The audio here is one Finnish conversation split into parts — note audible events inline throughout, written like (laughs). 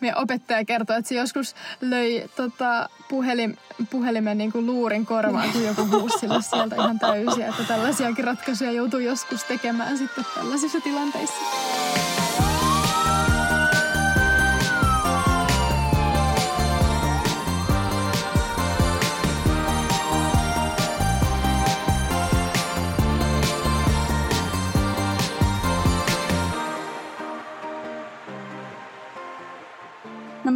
meidän opettaja kertoi, että se joskus löi tota, puhelin, puhelimen niin kuin luurin korvaan, kun joku huusi sille sieltä ihan täysiä. Että tällaisiakin ratkaisuja joutuu joskus tekemään sitten tällaisissa tilanteissa.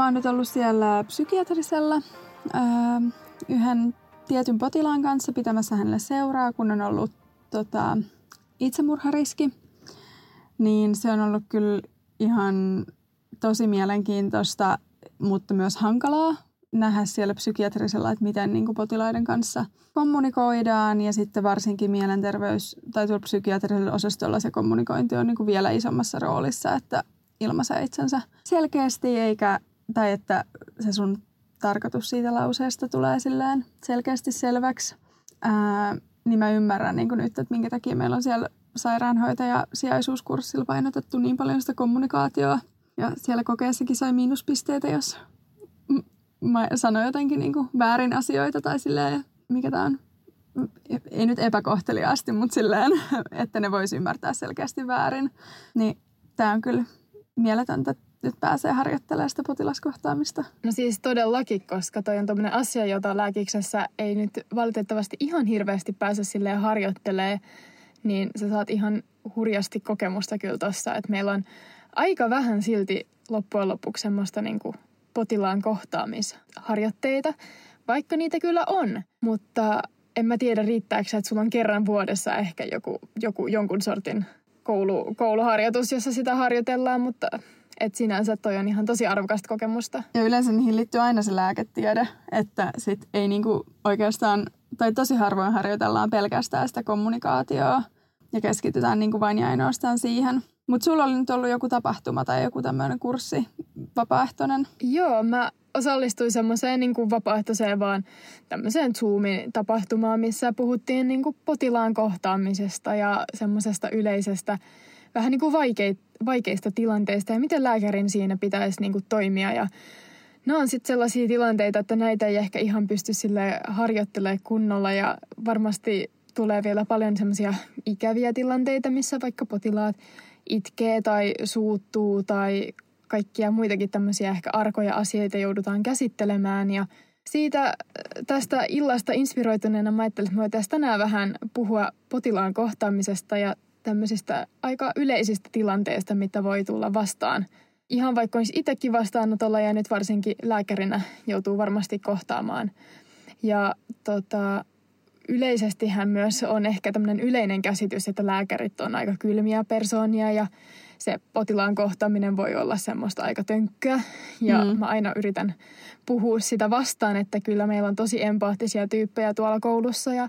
Oon nyt ollut siellä psykiatrisella öö, yhden tietyn potilaan kanssa pitämässä hänelle seuraa, kun on ollut tota, itsemurhariski. Niin se on ollut kyllä ihan tosi mielenkiintoista, mutta myös hankalaa nähdä siellä psykiatrisella, että miten niin kuin potilaiden kanssa kommunikoidaan ja sitten varsinkin mielenterveys- tai psykiatrisella osastolla se kommunikointi on niin kuin vielä isommassa roolissa, että ilmaisee itsensä selkeästi eikä tai että se sun tarkoitus siitä lauseesta tulee silleen selkeästi selväksi, ää, niin mä ymmärrän niin nyt, että minkä takia meillä on siellä sairaanhoitaja sijaisuuskurssilla painotettu niin paljon sitä kommunikaatioa. Ja siellä kokeessakin sai miinuspisteitä, jos mä sanoin jotenkin niin väärin asioita tai silleen, mikä tämä on, ei nyt epäkohteliaasti, mutta silleen, että ne voisi ymmärtää selkeästi väärin. Niin tämä on kyllä mieletöntä nyt pääsee harjoittelemaan sitä potilaskohtaamista? No siis todellakin, koska toi on tämmöinen asia, jota lääkiksessä ei nyt valitettavasti ihan hirveästi pääse sille harjoittelee, niin sä saat ihan hurjasti kokemusta kyllä tossa, että meillä on aika vähän silti loppujen lopuksi semmoista niin kuin potilaan kohtaamisharjoitteita, vaikka niitä kyllä on, mutta en mä tiedä riittääkö että sulla on kerran vuodessa ehkä joku, joku jonkun sortin koulu, kouluharjoitus, jossa sitä harjoitellaan, mutta et sinänsä toi on ihan tosi arvokasta kokemusta. Ja yleensä niihin liittyy aina se lääketiede, että sit ei niinku oikeastaan, tai tosi harvoin harjoitellaan pelkästään sitä kommunikaatioa ja keskitytään niinku vain ja ainoastaan siihen. Mutta sulla oli nyt ollut joku tapahtuma tai joku tämmöinen kurssi, vapaaehtoinen. Joo, mä osallistuin semmoiseen niin kuin vapaaehtoiseen vaan tämmöiseen Zoomin tapahtumaan, missä puhuttiin niin kuin potilaan kohtaamisesta ja semmoisesta yleisestä vähän niin kuin vaikeit, vaikeista tilanteista ja miten lääkärin siinä pitäisi niin kuin toimia. Ja nämä on sitten sellaisia tilanteita, että näitä ei ehkä ihan pysty sille harjoittelemaan kunnolla ja varmasti tulee vielä paljon semmoisia ikäviä tilanteita, missä vaikka potilaat itkee tai suuttuu tai kaikkia muitakin tämmöisiä ehkä arkoja asioita joudutaan käsittelemään ja siitä tästä illasta inspiroituneena mä ajattelin, että me voitaisiin tänään vähän puhua potilaan kohtaamisesta ja tämmöisistä aika yleisistä tilanteista, mitä voi tulla vastaan. Ihan vaikka olisi itsekin vastaanotolla ja nyt varsinkin lääkärinä joutuu varmasti kohtaamaan. Ja tota, yleisestihän myös on ehkä tämmöinen yleinen käsitys, että lääkärit on aika kylmiä persoonia ja se potilaan kohtaaminen voi olla semmoista aika tönkköä. Ja mm. mä aina yritän puhua sitä vastaan, että kyllä meillä on tosi empaattisia tyyppejä tuolla koulussa ja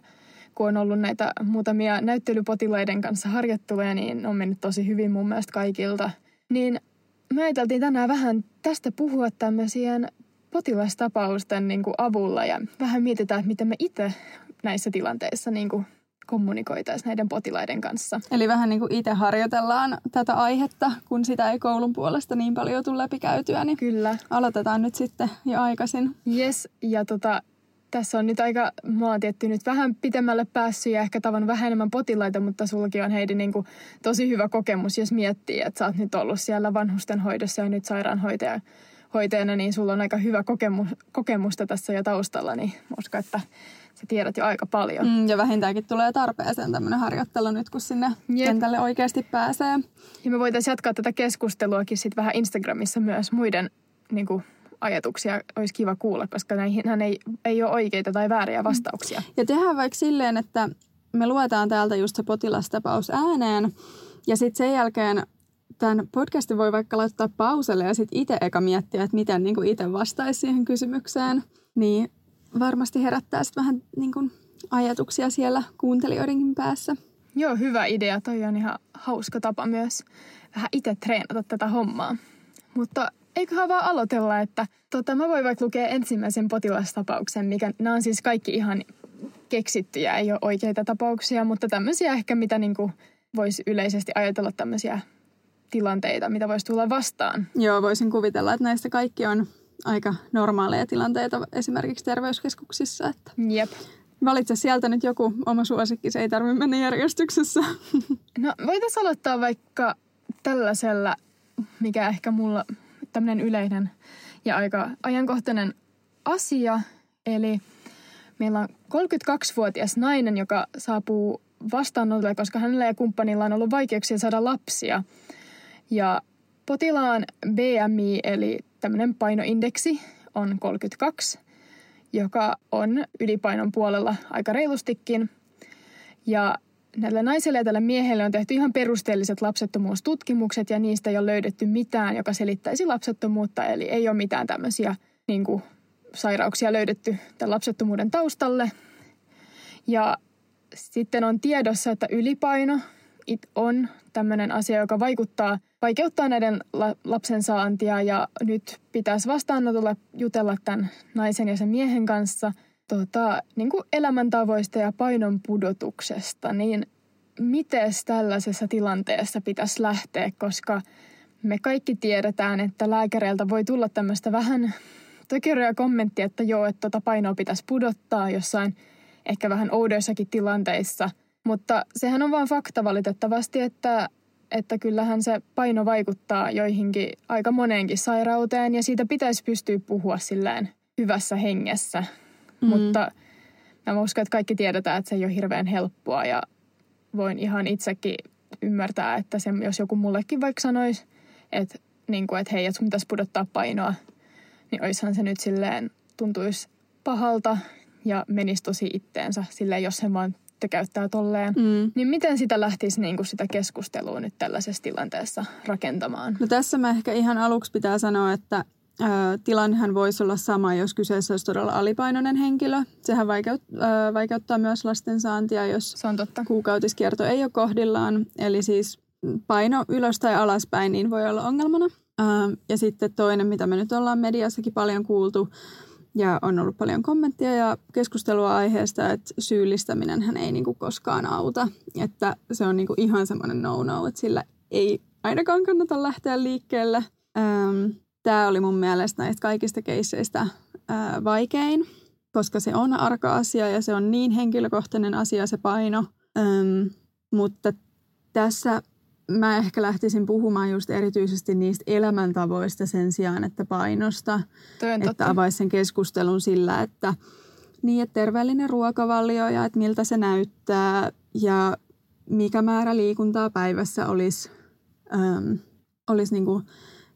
kun on ollut näitä muutamia näyttelypotilaiden kanssa harjoitteluja, niin on mennyt tosi hyvin mun mielestä kaikilta. Niin me ajateltiin tänään vähän tästä puhua tämmöisien potilastapausten niin kuin avulla ja vähän mietitään, että miten me itse näissä tilanteissa niin kuin kommunikoitaisiin näiden potilaiden kanssa. Eli vähän niin kuin itse harjoitellaan tätä aihetta, kun sitä ei koulun puolesta niin paljon tule läpikäytyä, niin Kyllä. aloitetaan nyt sitten jo aikaisin. Yes, ja tota, tässä on nyt aika, mä oon tietty nyt vähän pitemmälle päässyt ja ehkä tavan vähän enemmän potilaita, mutta sullakin on Heidi niin kuin tosi hyvä kokemus, jos miettii, että sä oot nyt ollut siellä vanhusten hoidossa ja nyt sairaanhoitaja hoitajana, niin sulla on aika hyvä kokemus, kokemusta tässä jo taustalla, niin uskon, että sä tiedät jo aika paljon. Mm, ja vähintäänkin tulee tarpeeseen tämmöinen harjoittelu nyt, kun sinne Jep. kentälle oikeasti pääsee. Ja me voitaisiin jatkaa tätä keskusteluakin sitten vähän Instagramissa myös muiden niin kuin, ajatuksia olisi kiva kuulla, koska näihin ei, ei ole oikeita tai vääriä vastauksia. Ja tehdään vaikka silleen, että me luetaan täältä just se potilastapaus ääneen ja sitten sen jälkeen tämän podcastin voi vaikka laittaa pauselle ja sitten itse eka miettiä, että miten niin itse vastaisi siihen kysymykseen. Niin varmasti herättää sitten vähän niin kuin ajatuksia siellä kuuntelijoidenkin päässä. Joo, hyvä idea. Toi on ihan hauska tapa myös vähän itse treenata tätä hommaa. Mutta eiköhän vaan aloitella, että tota, mä voin vaikka lukea ensimmäisen potilastapauksen, mikä nämä on siis kaikki ihan keksittyjä, ei ole oikeita tapauksia, mutta tämmöisiä ehkä, mitä niin voisi yleisesti ajatella tämmöisiä tilanteita, mitä voisi tulla vastaan. Joo, voisin kuvitella, että näistä kaikki on aika normaaleja tilanteita esimerkiksi terveyskeskuksissa. Että Jep. Valitse sieltä nyt joku oma suosikki, se ei tarvitse mennä järjestyksessä. (laughs) No voitaisiin aloittaa vaikka tällaisella, mikä ehkä mulla tämmöinen yleinen ja aika ajankohtainen asia. Eli meillä on 32-vuotias nainen, joka saapuu vastaanotolle, koska hänellä ja kumppanilla on ollut vaikeuksia saada lapsia. Ja potilaan BMI eli tämmöinen painoindeksi on 32, joka on ylipainon puolella aika reilustikin. Ja näille naisille ja tälle miehelle on tehty ihan perusteelliset lapsettomuustutkimukset ja niistä ei ole löydetty mitään, joka selittäisi lapsettomuutta. Eli ei ole mitään tämmöisiä niin kuin, sairauksia löydetty tämän lapsettomuuden taustalle. Ja sitten on tiedossa, että ylipaino on tämmöinen asia, joka vaikuttaa, vaikeuttaa näiden lapsen saantia ja nyt pitäisi vastaanotolla jutella tämän naisen ja sen miehen kanssa tota, niin kuin elämäntavoista ja painon pudotuksesta, niin miten tällaisessa tilanteessa pitäisi lähteä, koska me kaikki tiedetään, että lääkäreiltä voi tulla tämmöistä vähän tökeröä kommenttia, että joo, että tota painoa pitäisi pudottaa jossain ehkä vähän oudoissakin tilanteissa. Mutta sehän on vaan fakta valitettavasti, että, että kyllähän se paino vaikuttaa joihinkin aika moneenkin sairauteen ja siitä pitäisi pystyä puhua silleen hyvässä hengessä. Mm. Mutta mä uskon, että kaikki tiedetään, että se ei ole hirveän helppoa ja voin ihan itsekin ymmärtää, että se, jos joku mullekin vaikka sanoisi, että, niin kuin, että hei, että sun pitäisi pudottaa painoa, niin oishan se nyt silleen, tuntuisi pahalta ja menisi tosi itteensä silleen, jos se vaan käyttää tolleen. Mm. Niin miten sitä lähtisi niin kuin sitä keskustelua nyt tällaisessa tilanteessa rakentamaan? No tässä mä ehkä ihan aluksi pitää sanoa, että ö, tilannehan voisi olla sama, jos kyseessä olisi todella alipainoinen henkilö. Sehän vaikeut, ö, vaikeuttaa myös lasten saantia, jos Se on totta. kuukautiskierto ei ole kohdillaan. Eli siis paino ylös tai alaspäin niin voi olla ongelmana. Ö, ja sitten toinen, mitä me nyt ollaan mediassakin paljon kuultu, ja on ollut paljon kommenttia ja keskustelua aiheesta, että syyllistäminen hän ei niinku koskaan auta. Että se on niinku ihan semmoinen no-no, että sillä ei ainakaan kannata lähteä liikkeelle. Tämä oli mun mielestä näistä kaikista keisseistä ää, vaikein, koska se on arka asia ja se on niin henkilökohtainen asia se paino. Öm, mutta tässä mä ehkä lähtisin puhumaan just erityisesti niistä elämäntavoista sen sijaan, että painosta. Että avaisi sen keskustelun sillä, että niin, että terveellinen ruokavalio ja että miltä se näyttää ja mikä määrä liikuntaa päivässä olisi, äm, olisi niin kuin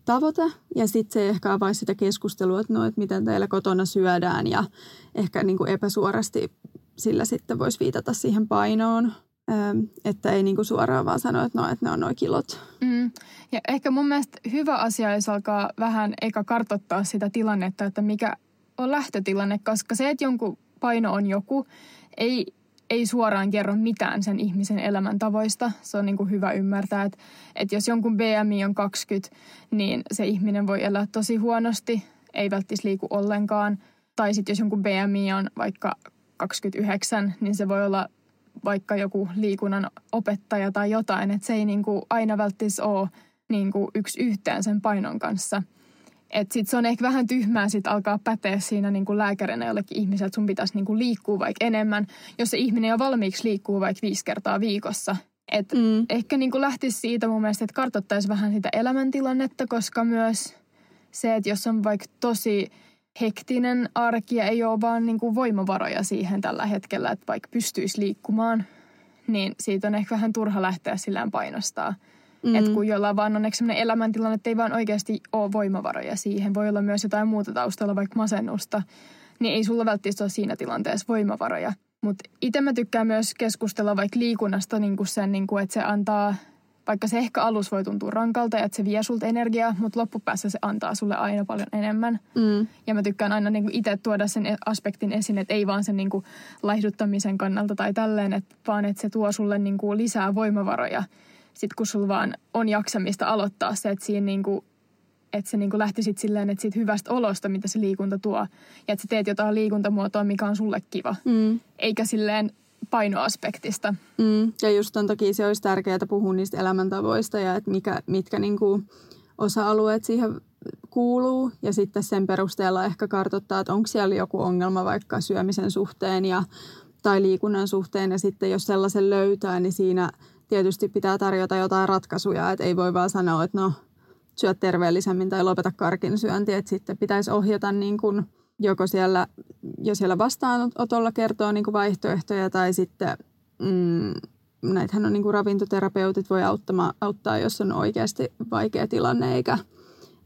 tavoite. Ja sitten se ehkä avaisi sitä keskustelua, että no, että miten teillä kotona syödään ja ehkä niin kuin epäsuorasti sillä sitten voisi viitata siihen painoon että ei niinku suoraan vaan sano, että, no, että ne on noin kilot. Mm. Ja ehkä mun mielestä hyvä asia, jos alkaa vähän eikä kartottaa sitä tilannetta, että mikä on lähtötilanne, koska se, että jonkun paino on joku, ei, ei suoraan kerro mitään sen ihmisen elämäntavoista. Se on niin kuin hyvä ymmärtää, että, että jos jonkun BMI on 20, niin se ihminen voi elää tosi huonosti, ei välttis liiku ollenkaan. Tai sitten jos jonkun BMI on vaikka 29, niin se voi olla vaikka joku liikunnan opettaja tai jotain, että se ei niin kuin aina välttämättä ole niin kuin yksi yhteen sen painon kanssa. Että sit se on ehkä vähän tyhmää sit alkaa päteä siinä niin kuin lääkärinä jollekin ihmiselle, että sun pitäisi niin kuin liikkua vaikka enemmän, jos se ihminen jo valmiiksi liikkuu vaikka viisi kertaa viikossa. Et mm. Ehkä niin kuin lähtisi siitä mun mielestä, että kartoittaisi vähän sitä elämäntilannetta, koska myös se, että jos on vaikka tosi hektinen arki ja ei ole vaan niin kuin voimavaroja siihen tällä hetkellä, että vaikka pystyisi liikkumaan, niin siitä on ehkä vähän turha lähteä sillään painostaa. Mm. Että kun jollain vaan on sellainen elämäntilanne, että ei vaan oikeasti ole voimavaroja siihen. Voi olla myös jotain muuta taustalla, vaikka masennusta. Niin ei sulla välttämättä ole siinä tilanteessa voimavaroja. Mutta itse mä tykkään myös keskustella vaikka liikunnasta niin kuin sen, niin kuin, että se antaa vaikka se ehkä alus voi tuntua rankalta ja että se vie sulta energiaa, mutta loppupäässä se antaa sulle aina paljon enemmän. Mm. Ja mä tykkään aina niin itse tuoda sen aspektin esiin, että ei vaan sen niin kuin laihduttamisen kannalta tai tälleen, että vaan että se tuo sulle niin kuin lisää voimavaroja. Sitten kun sulla vaan on jaksamista aloittaa se, että siinä niin kuin että se niin lähtisit silleen, että siitä hyvästä olosta, mitä se liikunta tuo. Ja että sä teet jotain liikuntamuotoa, mikä on sulle kiva. Mm. Eikä silleen painoaspektista. Mm, ja just on toki se olisi tärkeää puhua niistä elämäntavoista ja että mikä, mitkä niin kuin osa-alueet siihen kuuluu ja sitten sen perusteella ehkä kartoittaa, että onko siellä joku ongelma vaikka syömisen suhteen ja, tai liikunnan suhteen ja sitten jos sellaisen löytää, niin siinä tietysti pitää tarjota jotain ratkaisuja, että ei voi vaan sanoa, että no syöt terveellisemmin tai lopeta karkin syönti, että sitten pitäisi ohjata niin kuin joko siellä, jo siellä vastaanotolla kertoo niin kuin vaihtoehtoja tai sitten mm, näitähän on niin kuin ravintoterapeutit voi auttama, auttaa, jos on oikeasti vaikea tilanne eikä,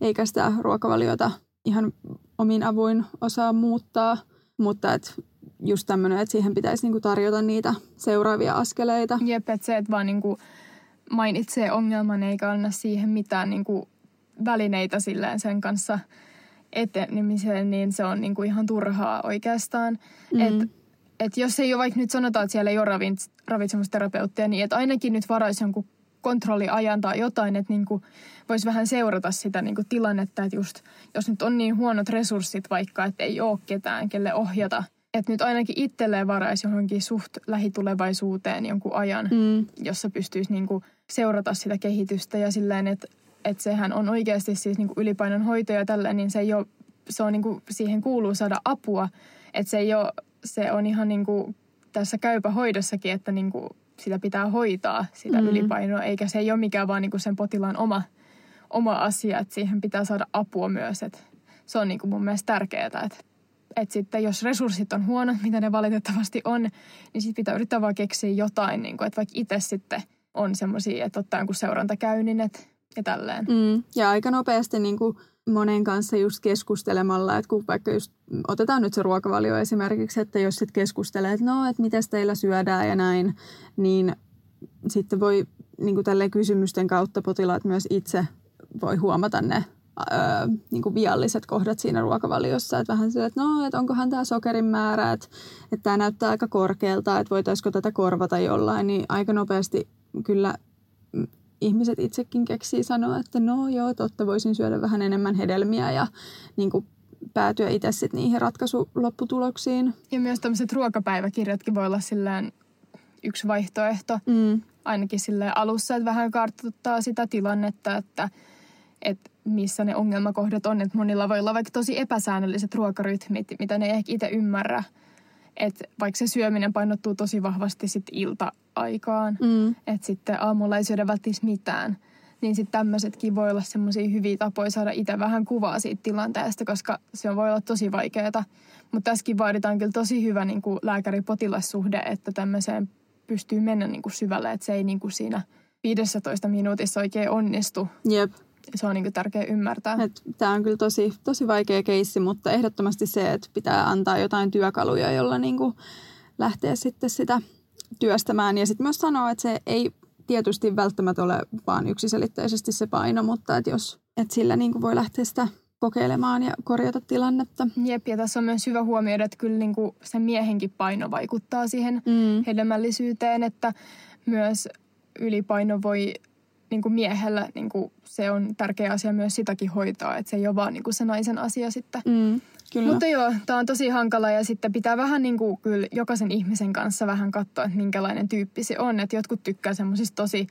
eikä sitä ruokavaliota ihan omin avuin osaa muuttaa. Mutta et just tämmöinen, että siihen pitäisi niinku tarjota niitä seuraavia askeleita. Jep, että se, että vaan niinku mainitsee ongelman eikä anna siihen mitään niinku välineitä silleen sen kanssa etenemiseen, niin se on niinku ihan turhaa oikeastaan. Mm. Et, et jos ei ole vaikka nyt sanotaan, että siellä ei ole ravitsemusterapeuttia, niin että ainakin nyt varaisi jonkun kontrolliajan tai jotain, että niinku voisi vähän seurata sitä niinku tilannetta, että just jos nyt on niin huonot resurssit vaikka, että ei ole ketään, kelle ohjata – että nyt ainakin itselleen varaisi johonkin suht lähitulevaisuuteen jonkun ajan, mm. jossa pystyisi niinku seurata sitä kehitystä ja silleen, että että sehän on oikeasti siis niinku ylipainon hoito ja tällä, niin se ei ole, se on niinku, siihen kuuluu saada apua. Että se ei ole, se on ihan niinku tässä käypä hoidossakin, että niinku sitä pitää hoitaa, sitä mm. ylipainoa, eikä se ei ole mikään vaan niinku sen potilaan oma, oma asia, että siihen pitää saada apua myös. että se on niinku mun mielestä tärkeää, että että sitten jos resurssit on huonot, mitä ne valitettavasti on, niin sitten pitää yrittää vaan keksiä jotain, niin kuin, että vaikka itse sitten on semmoisia, että ottaa jonkun seurantakäynnin et, ja tälleen. Mm, ja aika nopeasti niin kuin monen kanssa just keskustelemalla, että kun vaikka just otetaan nyt se ruokavalio esimerkiksi, että jos sitten keskustelee, että no, että miten teillä syödään ja näin, niin sitten voi niin kuin tälleen kysymysten kautta potilaat myös itse voi huomata ne öö, niin kuin vialliset kohdat siinä ruokavaliossa. Että vähän sille, että no, että onkohan tämä sokerin määrä, että, että tämä näyttää aika korkealta, että voitaisiko tätä korvata jollain. Niin aika nopeasti kyllä ihmiset itsekin keksii sanoa, että no joo, totta, voisin syödä vähän enemmän hedelmiä ja niin kuin päätyä itse sitten niihin ratkaisulopputuloksiin. Ja myös tämmöiset ruokapäiväkirjatkin voi olla silleen yksi vaihtoehto. Mm. Ainakin silleen alussa, että vähän kartoittaa sitä tilannetta, että, että missä ne ongelmakohdat on. Että monilla voi olla vaikka tosi epäsäännölliset ruokarytmit, mitä ne ei ehkä itse ymmärrä. Että vaikka se syöminen painottuu tosi vahvasti sitten ilta-aikaan, mm. että sitten aamulla ei syödä välttämättä mitään. Niin sitten tämmöisetkin voi olla semmoisia hyviä tapoja saada itse vähän kuvaa siitä tilanteesta, koska se voi olla tosi vaikeaa. Mutta tässäkin vaaditaan kyllä tosi hyvä niin lääkäri-potilassuhde, että tämmöiseen pystyy mennä niin kuin syvälle, että se ei niin kuin siinä 15 minuutissa oikein onnistu. Jep se on niin tärkeää ymmärtää. Tämä on kyllä tosi, tosi vaikea keissi, mutta ehdottomasti se, että pitää antaa jotain työkaluja, jolla niin kuin lähtee sitten sitä työstämään. Ja sitten myös sanoa, että se ei tietysti välttämättä ole vaan yksiselitteisesti se paino, mutta että jos että sillä niin kuin voi lähteä sitä kokeilemaan ja korjata tilannetta. Jep, ja tässä on myös hyvä huomioida, että kyllä niin kuin sen miehenkin paino vaikuttaa siihen mm. hedelmällisyyteen, että myös ylipaino voi niin kuin miehellä niin kuin se on tärkeä asia myös sitäkin hoitaa, että se ei ole vaan niin kuin se naisen asia sitten. Mm, kyllä. Mutta joo, tämä on tosi hankala ja sitten pitää vähän niin kuin kyllä jokaisen ihmisen kanssa vähän katsoa, että minkälainen tyyppi se on. Että jotkut tykkää semmoisista tosi,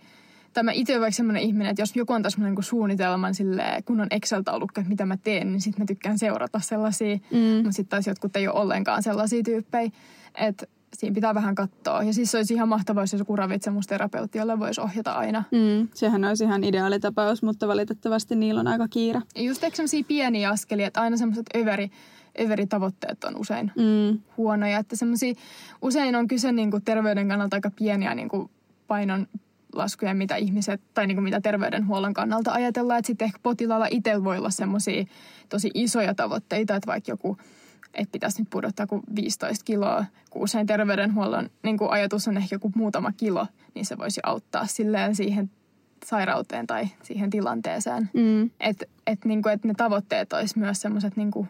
tai mä itse vaikka semmoinen ihminen, että jos joku on taas niin suunnitelman silleen, kun on Excel-taulukko, että mitä mä teen, niin sitten mä tykkään seurata sellaisia. Mm. Mutta sitten taas jotkut ei ole ollenkaan sellaisia tyyppejä. Että siinä pitää vähän katsoa. Ja siis se olisi ihan mahtavaa, jos joku ravitsemusterapeutti, jolle voisi ohjata aina. Mm, sehän olisi ihan ideaalitapaus, mutta valitettavasti niillä on aika kiire. Ja just eikö sellaisia pieniä askelia, että aina semmoiset överi, överitavoitteet on usein mm. huonoja. Että semmoisia, usein on kyse niin kuin terveyden kannalta aika pieniä niin kuin painon laskuja, mitä ihmiset, tai niin kuin mitä terveydenhuollon kannalta ajatellaan. Että sitten ehkä potilaalla itse voi olla semmoisia tosi isoja tavoitteita, että vaikka joku että pitäisi nyt pudottaa kuin 15 kiloa, kun usein terveydenhuollon niin kuin ajatus on ehkä joku muutama kilo, niin se voisi auttaa silleen siihen sairauteen tai siihen tilanteeseen. Mm. Että et, niin et ne tavoitteet olisi myös semmoiset, niin kuin,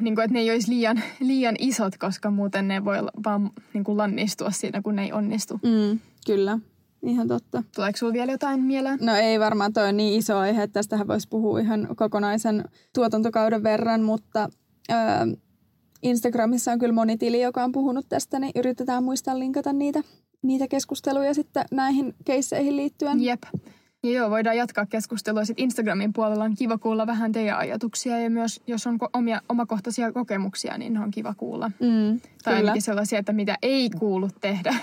niin kuin, että ne ei olisi liian, liian isot, koska muuten ne voi vaan niin kuin lannistua siinä, kun ne ei onnistu. Mm, kyllä. Ihan totta. Tuleeko sinulla vielä jotain mieleen? No ei varmaan, toi on niin iso aihe, että tästähän voisi puhua ihan kokonaisen tuotantokauden verran, mutta Öö, Instagramissa on kyllä moni tili, joka on puhunut tästä, niin yritetään muistaa linkata niitä, niitä keskusteluja sitten näihin keisseihin liittyen. Jep. Ja joo, voidaan jatkaa keskustelua. Sitten Instagramin puolella on kiva kuulla vähän teidän ajatuksia ja myös jos on omia omakohtaisia kokemuksia, niin on kiva kuulla. Mm, tai kyllä. ainakin sellaisia, että mitä ei kuulu tehdä.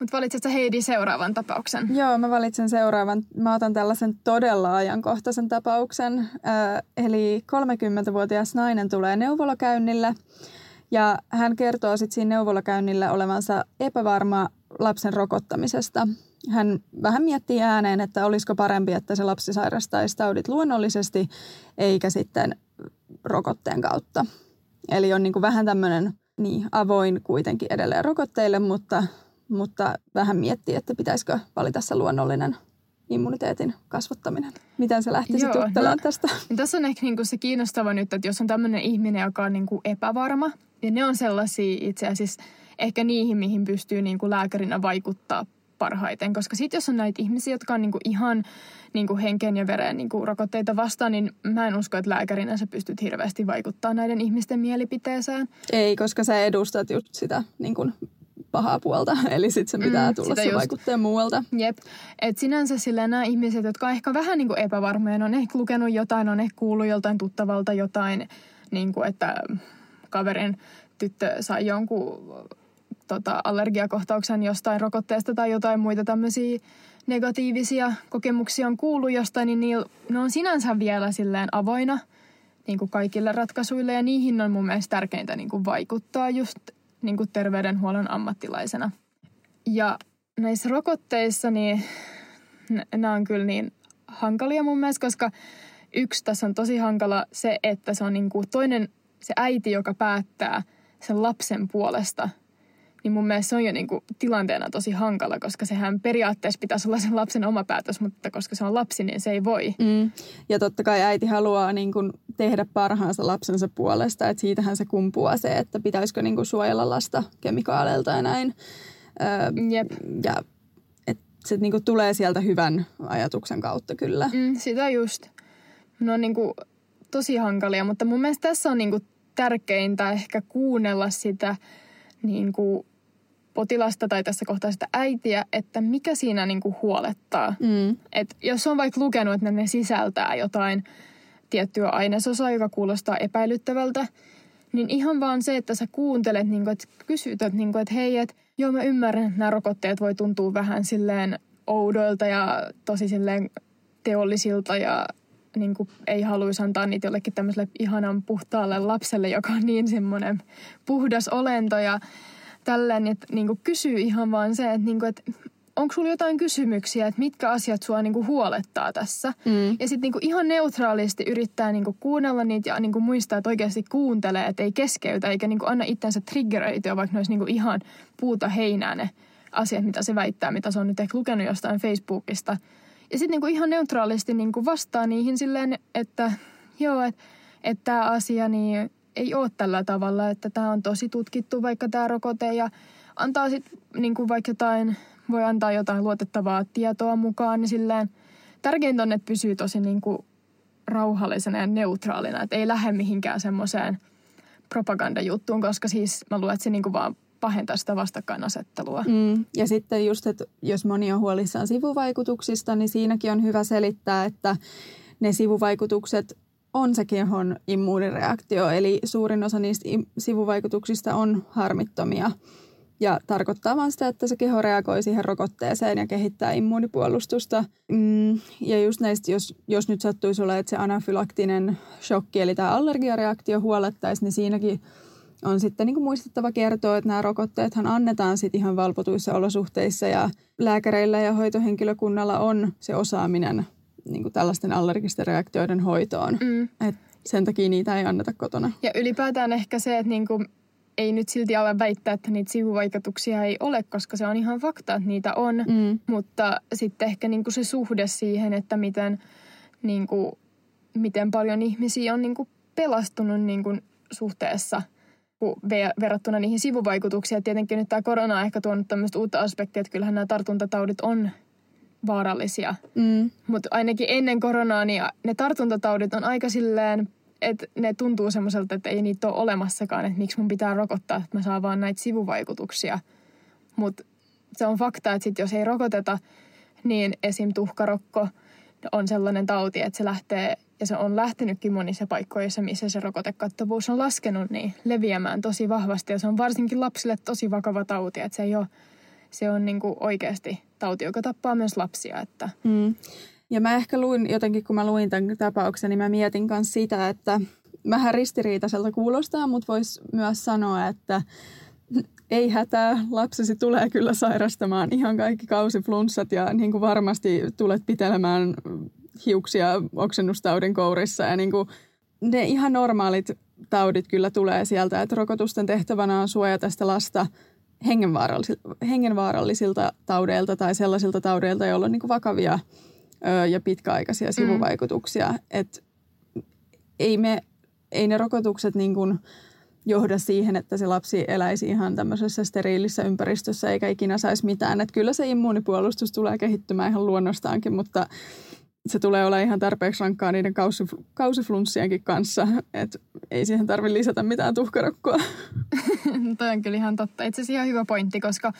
Mutta valitsetko Heidi seuraavan tapauksen? Joo, mä valitsen seuraavan. Mä otan tällaisen todella ajankohtaisen tapauksen. Äh, eli 30-vuotias nainen tulee neuvolakäynnille ja hän kertoo sitten siinä neuvolakäynnillä olevansa epävarma lapsen rokottamisesta. Hän vähän miettii ääneen, että olisiko parempi, että se lapsi sairastaisi taudit luonnollisesti eikä sitten rokotteen kautta. Eli on niin kuin vähän tämmöinen niin, avoin kuitenkin edelleen rokotteille, mutta mutta vähän miettii, että pitäisikö valita se luonnollinen immuniteetin kasvattaminen. Miten se lähtisi Joo, juttelemaan no, tästä? (laughs) Tässä on ehkä niinku se kiinnostava nyt, että jos on tämmöinen ihminen, joka on niinku epävarma, ja ne on sellaisia itse asiassa ehkä niihin, mihin pystyy niinku lääkärinä vaikuttaa parhaiten. Koska sitten jos on näitä ihmisiä, jotka on niinku ihan niinku henken ja veren niinku rokotteita vastaan, niin mä en usko, että lääkärinä sä pystyt hirveästi vaikuttaa näiden ihmisten mielipiteeseen. Ei, koska sä edustat just sitä niin kuin pahaa puolta, (laughs) eli sitten se pitää Mm, tulla se just. vaikutteen muualta. Jep. Et sinänsä sillä nämä ihmiset, jotka on ehkä vähän niin kuin epävarmoja, ne on ehkä lukenut jotain, on ehkä kuullut joltain tuttavalta jotain, niin kuin että kaverin tyttö sai jonkun tota, allergiakohtauksen jostain rokotteesta tai jotain muita tämmöisiä negatiivisia kokemuksia on kuullut jostain, niin niillä, ne on sinänsä vielä silleen avoina niin kuin kaikille ratkaisuille ja niihin on mun mielestä tärkeintä niin kuin vaikuttaa just niin kuin terveydenhuollon ammattilaisena. Ja näissä rokotteissa, niin nämä on kyllä niin hankalia mun mielestä, koska yksi tässä on tosi hankala se, että se on niin kuin toinen, se äiti, joka päättää sen lapsen puolesta, niin mun mielestä se on jo niin kuin tilanteena tosi hankala, koska sehän periaatteessa pitäisi olla sen lapsen oma päätös, mutta koska se on lapsi, niin se ei voi. Mm. Ja totta kai äiti haluaa niin kuin tehdä parhaansa lapsensa puolesta, että siitähän se kumpuaa se, että pitäisikö niin kuin suojella lasta kemikaaleilta ja näin. Öö, Jep. ja et se niin kuin tulee sieltä hyvän ajatuksen kautta kyllä. Mm, sitä just. Ne on niinku tosi hankalia, mutta mun mielestä tässä on niinku tärkeintä ehkä kuunnella sitä niinku potilasta tai tässä kohtaa sitä äitiä, että mikä siinä niinku huolettaa. Mm. Et jos on vaikka lukenut, että ne sisältää jotain tiettyä ainesosaa, joka kuulostaa epäilyttävältä, niin ihan vaan se, että sä kuuntelet, niin että kysyt, että, niin kuin, että hei, että joo mä ymmärrän, että nämä rokotteet voi tuntua vähän silleen oudoilta ja tosi silleen teollisilta ja niin kuin ei haluaisi antaa niitä jollekin tämmöiselle ihanan puhtaalle lapselle, joka on niin semmoinen puhdas olento ja tälleen, että niin kuin kysyy ihan vaan se, että, niin kuin, että onko sulla jotain kysymyksiä, että mitkä asiat sua niin kuin huolettaa tässä. Mm. Ja sitten niinku ihan neutraalisti yrittää niinku kuunnella niitä ja niinku muistaa, että oikeasti kuuntelee, että ei keskeytä eikä niinku anna itsensä triggeröityä, vaikka ne olisi niinku ihan puuta heinää ne asiat, mitä se väittää, mitä se on nyt ehkä lukenut jostain Facebookista. Ja sitten niinku ihan neutraalisti niinku vastaa niihin silleen, että joo, että et tämä asia niin ei ole tällä tavalla, että tämä on tosi tutkittu vaikka tämä rokote ja antaa sitten niinku vaikka jotain, voi antaa jotain luotettavaa tietoa mukaan, niin silleen tärkeintä on, että pysyy tosi niinku rauhallisena ja neutraalina, että ei lähde mihinkään semmoiseen propagandajuttuun, koska siis mä luulen, että se niinku vaan pahentaa sitä vastakkainasettelua. Mm. Ja sitten just, että jos moni on huolissaan sivuvaikutuksista, niin siinäkin on hyvä selittää, että ne sivuvaikutukset on se kehon immuunireaktio. Eli suurin osa niistä sivuvaikutuksista on harmittomia. Ja tarkoittaa vain sitä, että se keho reagoi siihen rokotteeseen ja kehittää immuunipuolustusta. Mm, ja just näistä, jos, jos nyt sattuisi olla, että se anafylaktinen shokki, eli tämä allergiareaktio huolettaisi, niin siinäkin on sitten niin kuin muistettava kertoa, että nämä rokotteethan annetaan sitten ihan valvotuissa olosuhteissa ja lääkäreillä ja hoitohenkilökunnalla on se osaaminen niin kuin tällaisten allergisten reaktioiden hoitoon. Mm. Et sen takia niitä ei anneta kotona. Ja ylipäätään ehkä se, että niinku, ei nyt silti ala väittää, että niitä sivuvaikutuksia ei ole, koska se on ihan fakta, että niitä on. Mm. Mutta sitten ehkä niinku se suhde siihen, että miten, niinku, miten paljon ihmisiä on niinku pelastunut niinku suhteessa ku- ve- verrattuna niihin sivuvaikutuksiin. Ja Tietenkin nyt tämä korona on ehkä tuonut tämmöistä uutta aspektia, että kyllähän nämä tartuntataudit on vaarallisia. Mm. Mutta ainakin ennen koronaa, niin ne tartuntataudit on aika silleen että ne tuntuu semmoiselta, että ei niitä ole olemassakaan, että miksi mun pitää rokottaa, että mä saan vaan näitä sivuvaikutuksia. Mutta se on fakta, että sit jos ei rokoteta, niin esim. tuhkarokko on sellainen tauti, että se lähtee, ja se on lähtenytkin monissa paikkoissa, missä se rokotekattavuus on laskenut, niin leviämään tosi vahvasti. Ja se on varsinkin lapsille tosi vakava tauti, että se ei ole, se on niin kuin oikeasti tauti, joka tappaa myös lapsia. Että. Mm. Ja mä ehkä luin jotenkin, kun mä luin tämän tapauksen, niin mä mietin myös sitä, että vähän ristiriitaiselta kuulostaa, mutta voisi myös sanoa, että ei hätää, lapsesi tulee kyllä sairastamaan ihan kaikki kausiflunssat ja niin kuin varmasti tulet pitelemään hiuksia oksennustaudin kourissa ja niin kuin ne ihan normaalit taudit kyllä tulee sieltä, että rokotusten tehtävänä on suojata sitä lasta hengenvaarallisilta, hengenvaarallisilta taudeilta tai sellaisilta taudeilta, joilla on niin kuin vakavia ö, ja pitkäaikaisia mm. sivuvaikutuksia. Mm. Et ei, me, ei ne rokotukset niin kuin johda siihen, että se lapsi eläisi ihan tämmöisessä steriilissä ympäristössä eikä ikinä saisi mitään. Että kyllä se immuunipuolustus tulee kehittymään ihan luonnostaankin, mutta se tulee olla ihan tarpeeksi rankkaa niiden kausif- kausiflunssienkin kanssa, että ei siihen tarvitse lisätä mitään tuhkarokkoa. (laughs) toi on kyllä ihan totta. Itse asiassa ihan hyvä pointti, koska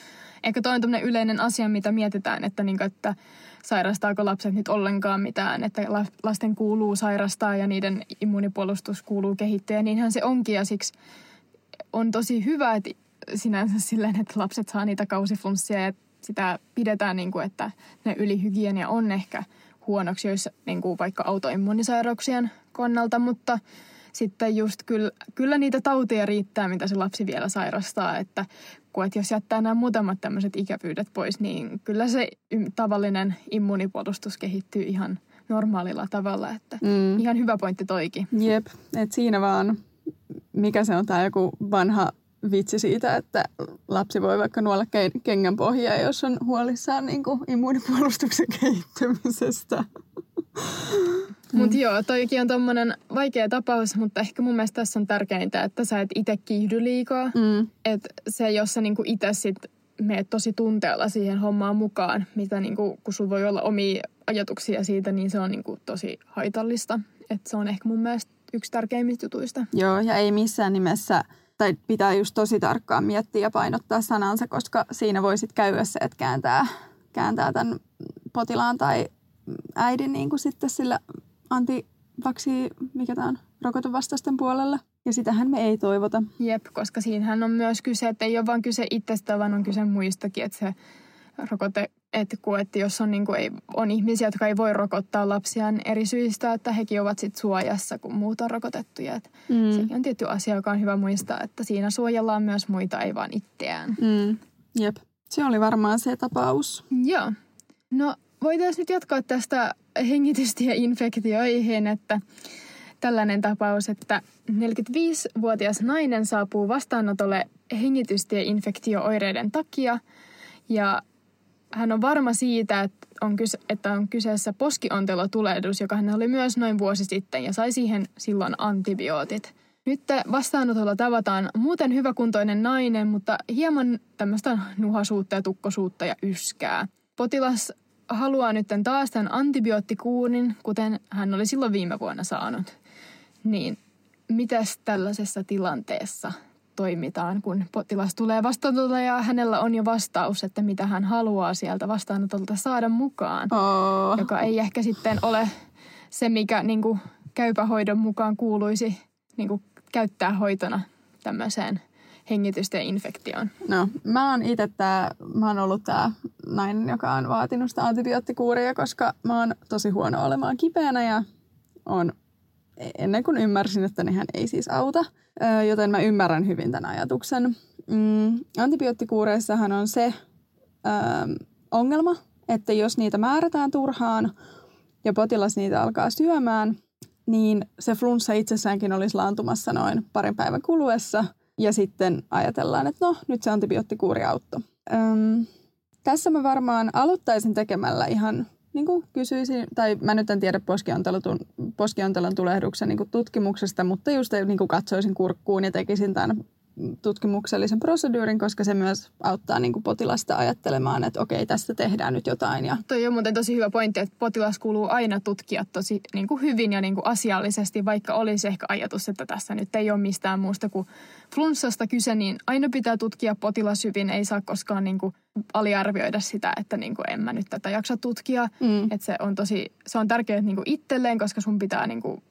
ehkä toi on yleinen asia, mitä mietitään, että, niin kuin, että sairastaako lapset nyt ollenkaan mitään, että lasten kuuluu sairastaa ja niiden immuunipuolustus kuuluu kehittyä ja niinhän se onkin ja siksi on tosi hyvä, että sinänsä silleen, että lapset saa niitä kausiflunssia ja sitä pidetään niin kuin, että ne ylihygienia on ehkä huonoksi, jos niin kuin vaikka autoimmunisairauksien kannalta, mutta sitten just kyllä, kyllä niitä tauteja riittää, mitä se lapsi vielä sairastaa, että kun että jos jättää nämä muutamat tämmöiset ikävyydet pois, niin kyllä se tavallinen immunipuolustus kehittyy ihan normaalilla tavalla, että mm. ihan hyvä pointti toikin. Jep, että siinä vaan, mikä se on tämä joku vanha vitsi siitä, että lapsi voi vaikka nuolla kengän pohjaa, jos on huolissaan niin kuin immuunipuolustuksen (laughs) kehittymisestä. Mutta mm. joo, toikin on tommonen vaikea tapaus, mutta ehkä mun mielestä tässä on tärkeintä, että sä et itse kiihdy liikaa. Mm. Että se, jos sä niinku itse sit meet tosi tunteella siihen hommaan mukaan, mitä niinku, kun sulla voi olla omia ajatuksia siitä, niin se on niinku tosi haitallista. Että se on ehkä mun mielestä yksi tärkeimmistä jutuista. Joo, ja ei missään nimessä, tai pitää just tosi tarkkaan miettiä ja painottaa sanansa, koska siinä voisit käydä se, että kääntää, kääntää tämän potilaan tai äidin niin kuin sitten sillä antivaksi, mikä tämä on, rokotevastaisten puolella. Ja sitähän me ei toivota. Jep, koska siinähän on myös kyse, että ei ole vain kyse itsestä, vaan on kyse muistakin, että se rokote, että, kun, että jos on, niin kuin, ei, on ihmisiä, jotka ei voi rokottaa lapsiaan eri syistä, että hekin ovat sit suojassa, kun muut on rokotettuja. Että mm. Sekin on tietty asia, joka on hyvä muistaa, että siinä suojellaan myös muita, ei vaan itseään. Mm. Jep, se oli varmaan se tapaus. Joo. No voitaisiin nyt jatkaa tästä hengitystieinfektioihin, että tällainen tapaus, että 45-vuotias nainen saapuu vastaanotolle hengitystieinfektio-oireiden takia ja hän on varma siitä, että on, kyse, että on kyseessä poskiontelotulehdus, joka hän oli myös noin vuosi sitten ja sai siihen silloin antibiootit. Nyt vastaanotolla tavataan muuten hyväkuntoinen nainen, mutta hieman tämmöistä nuhasuutta ja tukkosuutta ja yskää. Potilas haluaa nyt taas tämän antibioottikuurin, kuten hän oli silloin viime vuonna saanut. Niin mitäs tällaisessa tilanteessa toimitaan, kun potilas tulee vastaanotolta ja hänellä on jo vastaus, että mitä hän haluaa sieltä vastaanotolta saada mukaan, oh. joka ei ehkä sitten ole se, mikä niin kuin, käypähoidon mukaan kuuluisi niin kuin, käyttää hoitona tämmöiseen hengitysten infektioon? No, mä oon itse tää, mä oon ollut tää nainen, joka on vaatinut sitä antibioottikuuria, koska mä oon tosi huono olemaan kipeänä ja on ennen kuin ymmärsin, että nehän ei siis auta, joten mä ymmärrän hyvin tämän ajatuksen. Mm, antibioottikuureissahan on se ongelma, että jos niitä määrätään turhaan ja potilas niitä alkaa syömään, niin se flunssa itsessäänkin olisi laantumassa noin parin päivän kuluessa – ja sitten ajatellaan, että no, nyt se antibioottikuuri auttoi. Öm, tässä mä varmaan aloittaisin tekemällä ihan niin kuin kysyisin, tai mä nyt en tiedä poskiontelon tulehduksen niin kuin tutkimuksesta, mutta just niin kuin katsoisin kurkkuun ja tekisin tämän tutkimuksellisen proseduurin, koska se myös auttaa niin kuin potilasta ajattelemaan, että okei, tästä tehdään nyt jotain. Ja... Toi on muuten tosi hyvä pointti, että potilas kuuluu aina tutkia tosi niin kuin hyvin ja niin kuin asiallisesti, vaikka olisi ehkä ajatus, että tässä nyt ei ole mistään muusta kuin flunssasta kyse, niin aina pitää tutkia potilas hyvin, ei saa koskaan niin kuin aliarvioida sitä, että niin kuin en mä nyt tätä jaksa tutkia. Mm. Että se on tosi, se on tärkeää niin kuin itselleen, koska sun pitää niin kuin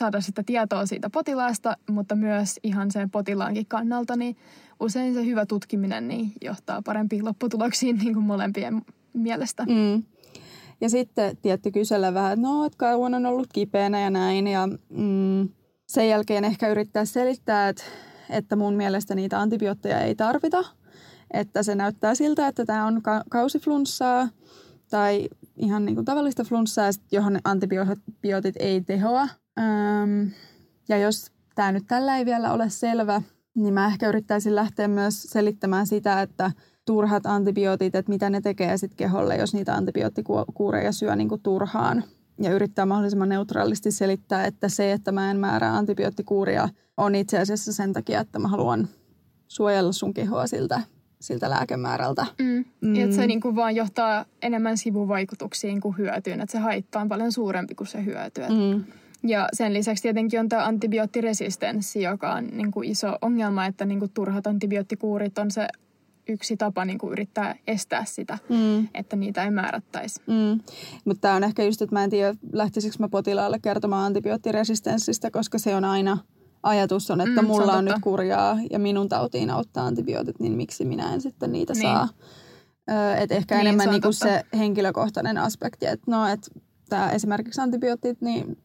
saada sitä tietoa siitä potilaasta, mutta myös ihan sen potilaankin kannalta, niin usein se hyvä tutkiminen niin johtaa parempiin lopputuloksiin niin kuin molempien mielestä. Mm. Ja sitten tietty kysellä vähän, no, että kauan on ollut kipeänä ja näin. Ja mm, sen jälkeen ehkä yrittää selittää, että, että mun mielestä niitä antibiootteja ei tarvita. Että se näyttää siltä, että tämä on ka- kausiflunssaa tai ihan niin kuin tavallista flunssaa, johon antibiootit ei tehoa. Öm, ja jos tämä nyt tällä ei vielä ole selvä, niin mä ehkä yrittäisin lähteä myös selittämään sitä, että turhat antibiootit, että mitä ne tekee sitten keholle, jos niitä antibioottikuureja syö niin kuin turhaan. Ja yrittää mahdollisimman neutraalisti selittää, että se, että mä en määrää antibioottikuuria, on itse asiassa sen takia, että mä haluan suojella sun kehoa siltä, siltä lääkemäärältä. Mm. Mm. Että se niin kuin vaan johtaa enemmän sivuvaikutuksiin kuin hyötyyn. Että se haitta on paljon suurempi kuin se hyöty. Mm. Ja sen lisäksi tietenkin on tämä antibioottiresistenssi, joka on niin kuin iso ongelma, että niin kuin turhat antibioottikuurit on se yksi tapa niin kuin yrittää estää sitä, mm. että niitä ei määrättäisi. Mm. Mutta tämä on ehkä just, että mä en tiedä, lähtisikö mä potilaalle kertomaan antibioottiresistenssistä, koska se on aina ajatus on, että mm, mulla on, on nyt kurjaa ja minun tautiin auttaa antibiootit, niin miksi minä en sitten niitä niin. saa. Että ehkä niin, enemmän se, niinku se henkilökohtainen aspekti, että no, et tää esimerkiksi antibiootit, niin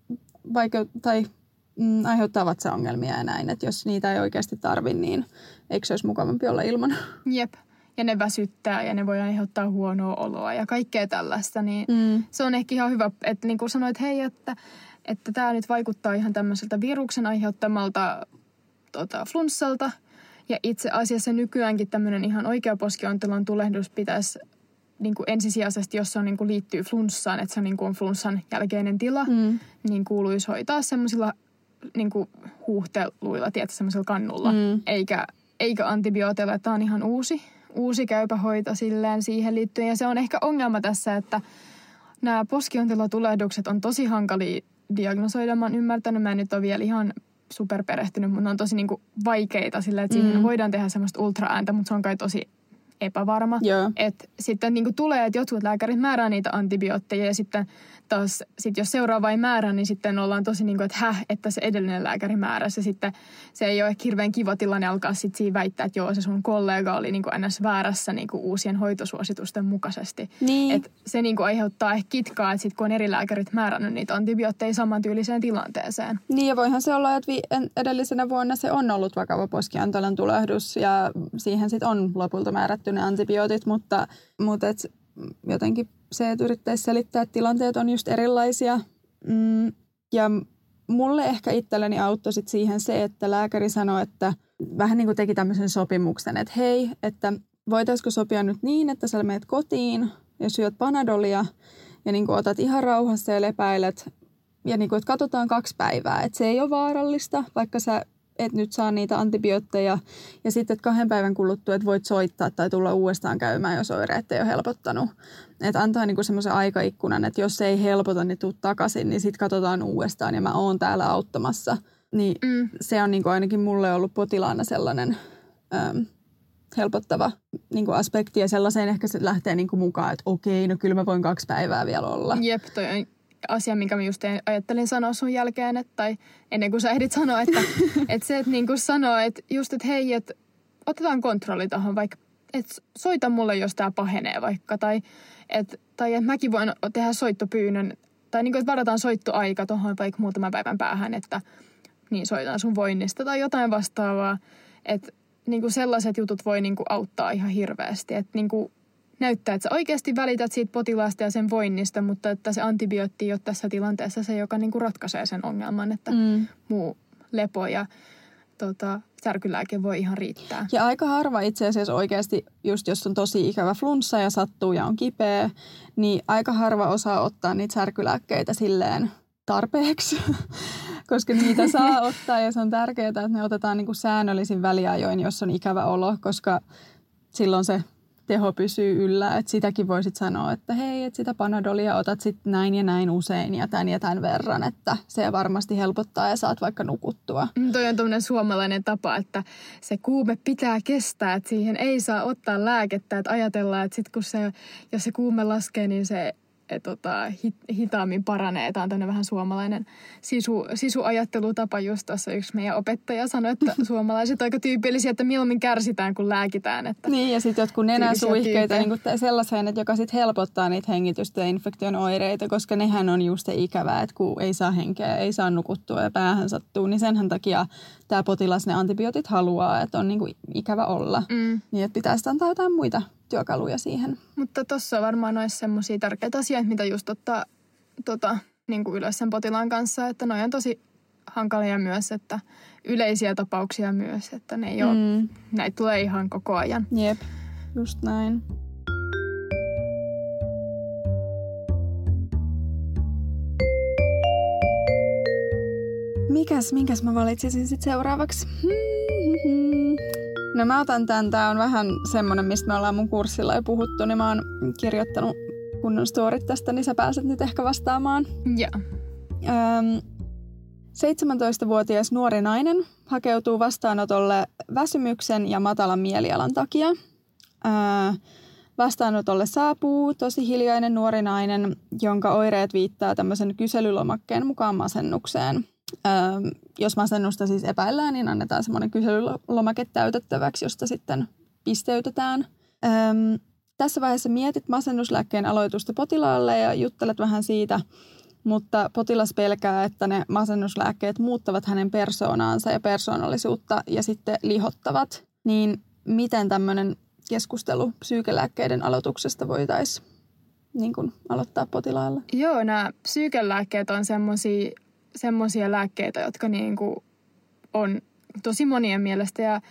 vaikeut, tai mm, aiheuttaa vatsaongelmia ja näin. Että jos niitä ei oikeasti tarvi, niin eikö se olisi mukavampi olla ilman? Jep. Ja ne väsyttää ja ne voi aiheuttaa huonoa oloa ja kaikkea tällaista. Niin mm. se on ehkä ihan hyvä, että niin kuin sanoit, hei, että, että tämä nyt vaikuttaa ihan tämmöiseltä viruksen aiheuttamalta tota, flunssalta. Ja itse asiassa nykyäänkin tämmöinen ihan oikea poskiontelon tulehdus pitäisi niin kuin ensisijaisesti, jos se on, niin kuin liittyy flunssaan, että se on, niin kuin on flunssan jälkeinen tila, mm. niin kuuluisi hoitaa semmoisilla niin kuin huuhteluilla, tietysti semmoisella kannulla, mm. eikä, eikä antibiooteilla. Tämä on ihan uusi, uusi käypähoito silleen siihen liittyen. Ja se on ehkä ongelma tässä, että nämä poskiontelotulehdukset on tosi hankalia diagnosoida. Mä oon ymmärtänyt, mä en nyt ole vielä ihan superperehtynyt, mutta ne on tosi niin kuin vaikeita sillä, että siihen mm. voidaan tehdä semmoista ultraääntä, mutta se on kai tosi epävarma. Että sitten niin kuin tulee, että jotkut lääkärit määrää niitä antibiootteja ja sitten taas sit jos seuraava ei määrä, niin sitten ollaan tosi niin kuin, että häh, että se edellinen lääkäri määräsi. Sitten se ei ole ehkä hirveän kiva tilanne alkaa sitten siinä väittää, että joo, se sun kollega oli niin kuin ns. väärässä niin kuin uusien hoitosuositusten mukaisesti. Niin. Et se niin kuin aiheuttaa ehkä kitkaa, että sitten kun on eri lääkärit määrännyt niitä antibiootteja samantyyliseen tilanteeseen. Niin ja voihan se olla, että edellisenä vuonna se on ollut vakava poskiantalan tulehdus ja siihen sitten on lopulta määrätty ne antibiootit, mutta, mutta et jotenkin se, että yrittäisi selittää, että tilanteet on just erilaisia. Mm, ja mulle ehkä itselleni auttoi sit siihen se, että lääkäri sanoi, että vähän niin kuin teki tämmöisen sopimuksen, että hei, että voitaisiko sopia nyt niin, että sä menet kotiin ja syöt panadolia ja niin kuin otat ihan rauhassa ja lepäilet ja niin kuin, että katsotaan kaksi päivää, että se ei ole vaarallista, vaikka sä et nyt saa niitä antibiootteja. Ja sitten, että kahden päivän kuluttua, että voit soittaa tai tulla uudestaan käymään, jos oireet ei ole helpottanut. Että antaa niinku semmoisen aikaikkunan, että jos se ei helpota, niin tuu takaisin, niin sitten katsotaan uudestaan ja mä oon täällä auttamassa. Niin mm. se on niinku ainakin mulle ollut potilaana sellainen äm, helpottava niin kuin aspekti ja sellaiseen ehkä se lähtee niin kuin mukaan, että okei, no kyllä mä voin kaksi päivää vielä olla. Jep, toi on asia, minkä mä just ajattelin sanoa sun jälkeen, että, tai ennen kuin sä ehdit sanoa, että, (laughs) että se, että niin kuin sanoo, että just, että hei, että otetaan kontrolli tuohon, vaikka että soita mulle, jos tämä pahenee vaikka, tai että tai että mäkin voin tehdä soittopyynnön, tai niin kuin, että varataan soittoaika tuohon vaikka muutaman päivän päähän, että niin soitan sun voinnista tai jotain vastaavaa, että niin kuin sellaiset jutut voi niin kuin auttaa ihan hirveästi, että niin kuin näyttää, että sä oikeasti välität siitä potilaasta ja sen voinnista, mutta että se antibiootti ei ole tässä tilanteessa se, joka niin kuin ratkaisee sen ongelman, että mm. muu lepo ja tota, särkylääke voi ihan riittää. Ja aika harva itse asiassa oikeasti, just jos on tosi ikävä flunssa ja sattuu ja on kipeä, niin aika harva osaa ottaa niitä särkylääkkeitä silleen tarpeeksi. (laughs) koska niitä saa (laughs) ottaa ja se on tärkeää, että ne otetaan niin kuin säännöllisin väliajoin, jos on ikävä olo, koska silloin se teho pysyy yllä. Että sitäkin voisit sanoa, että hei, että sitä panadolia otat sitten näin ja näin usein ja tämän ja tämän verran, että se varmasti helpottaa ja saat vaikka nukuttua. Mm, toi on tämmöinen suomalainen tapa, että se kuume pitää kestää, että siihen ei saa ottaa lääkettä, että ajatellaan, että sit kun se, jos se kuume laskee, niin se et, tota, hit, hitaammin paranee. Tämä on tämmöinen vähän suomalainen sisu, sisuajattelutapa. Just tuossa yksi meidän opettaja sanoi, että (laughs) suomalaiset on aika tyypillisiä, että mieluummin kärsitään kuin lääkitään. Että niin, ja sitten jotkut nenäsuihkeita niin sellaiseen, että joka sitten helpottaa niitä hengitystä ja infektion oireita, koska nehän on just se ikävää, että kun ei saa henkeä, ei saa nukuttua ja päähän sattuu, niin senhän takia tämä potilas ne antibiootit haluaa, että on niin kuin ikävä olla. Mm. Niin, että pitäisi antaa jotain muita työkaluja siihen. Mutta tuossa varmaan olisi semmoisia tärkeitä asioita, mitä just ottaa tota, niin kuin ylös sen potilaan kanssa, että ne on tosi hankalia myös, että yleisiä tapauksia myös, että ne ei ole, mm. näitä tulee ihan koko ajan. Jep, just näin. Mikäs, minkäs mä valitsisin sitten seuraavaksi? No mä otan tämän, tää on vähän semmonen, mistä me ollaan mun kurssilla jo puhuttu, niin mä oon kirjoittanut kunnon storit tästä, niin sä pääset nyt ehkä vastaamaan. Joo. Öm, 17-vuotias nuori nainen hakeutuu vastaanotolle väsymyksen ja matalan mielialan takia. Öö, vastaanotolle saapuu tosi hiljainen nuori nainen, jonka oireet viittaa tämmöisen kyselylomakkeen mukaan masennukseen. Jos masennusta siis epäillään, niin annetaan semmoinen kyselylomake täytettäväksi, josta sitten pisteytetään. Tässä vaiheessa mietit masennuslääkkeen aloitusta potilaalle ja juttelet vähän siitä, mutta potilas pelkää, että ne masennuslääkkeet muuttavat hänen persoonaansa ja persoonallisuutta ja sitten lihottavat. Niin miten tämmöinen keskustelu psyykelääkkeiden aloituksesta voitaisiin niin aloittaa potilaalla? Joo, nämä psyykelääkkeet on semmoisia semmoisia lääkkeitä, jotka niin kuin on tosi monien mielestä ja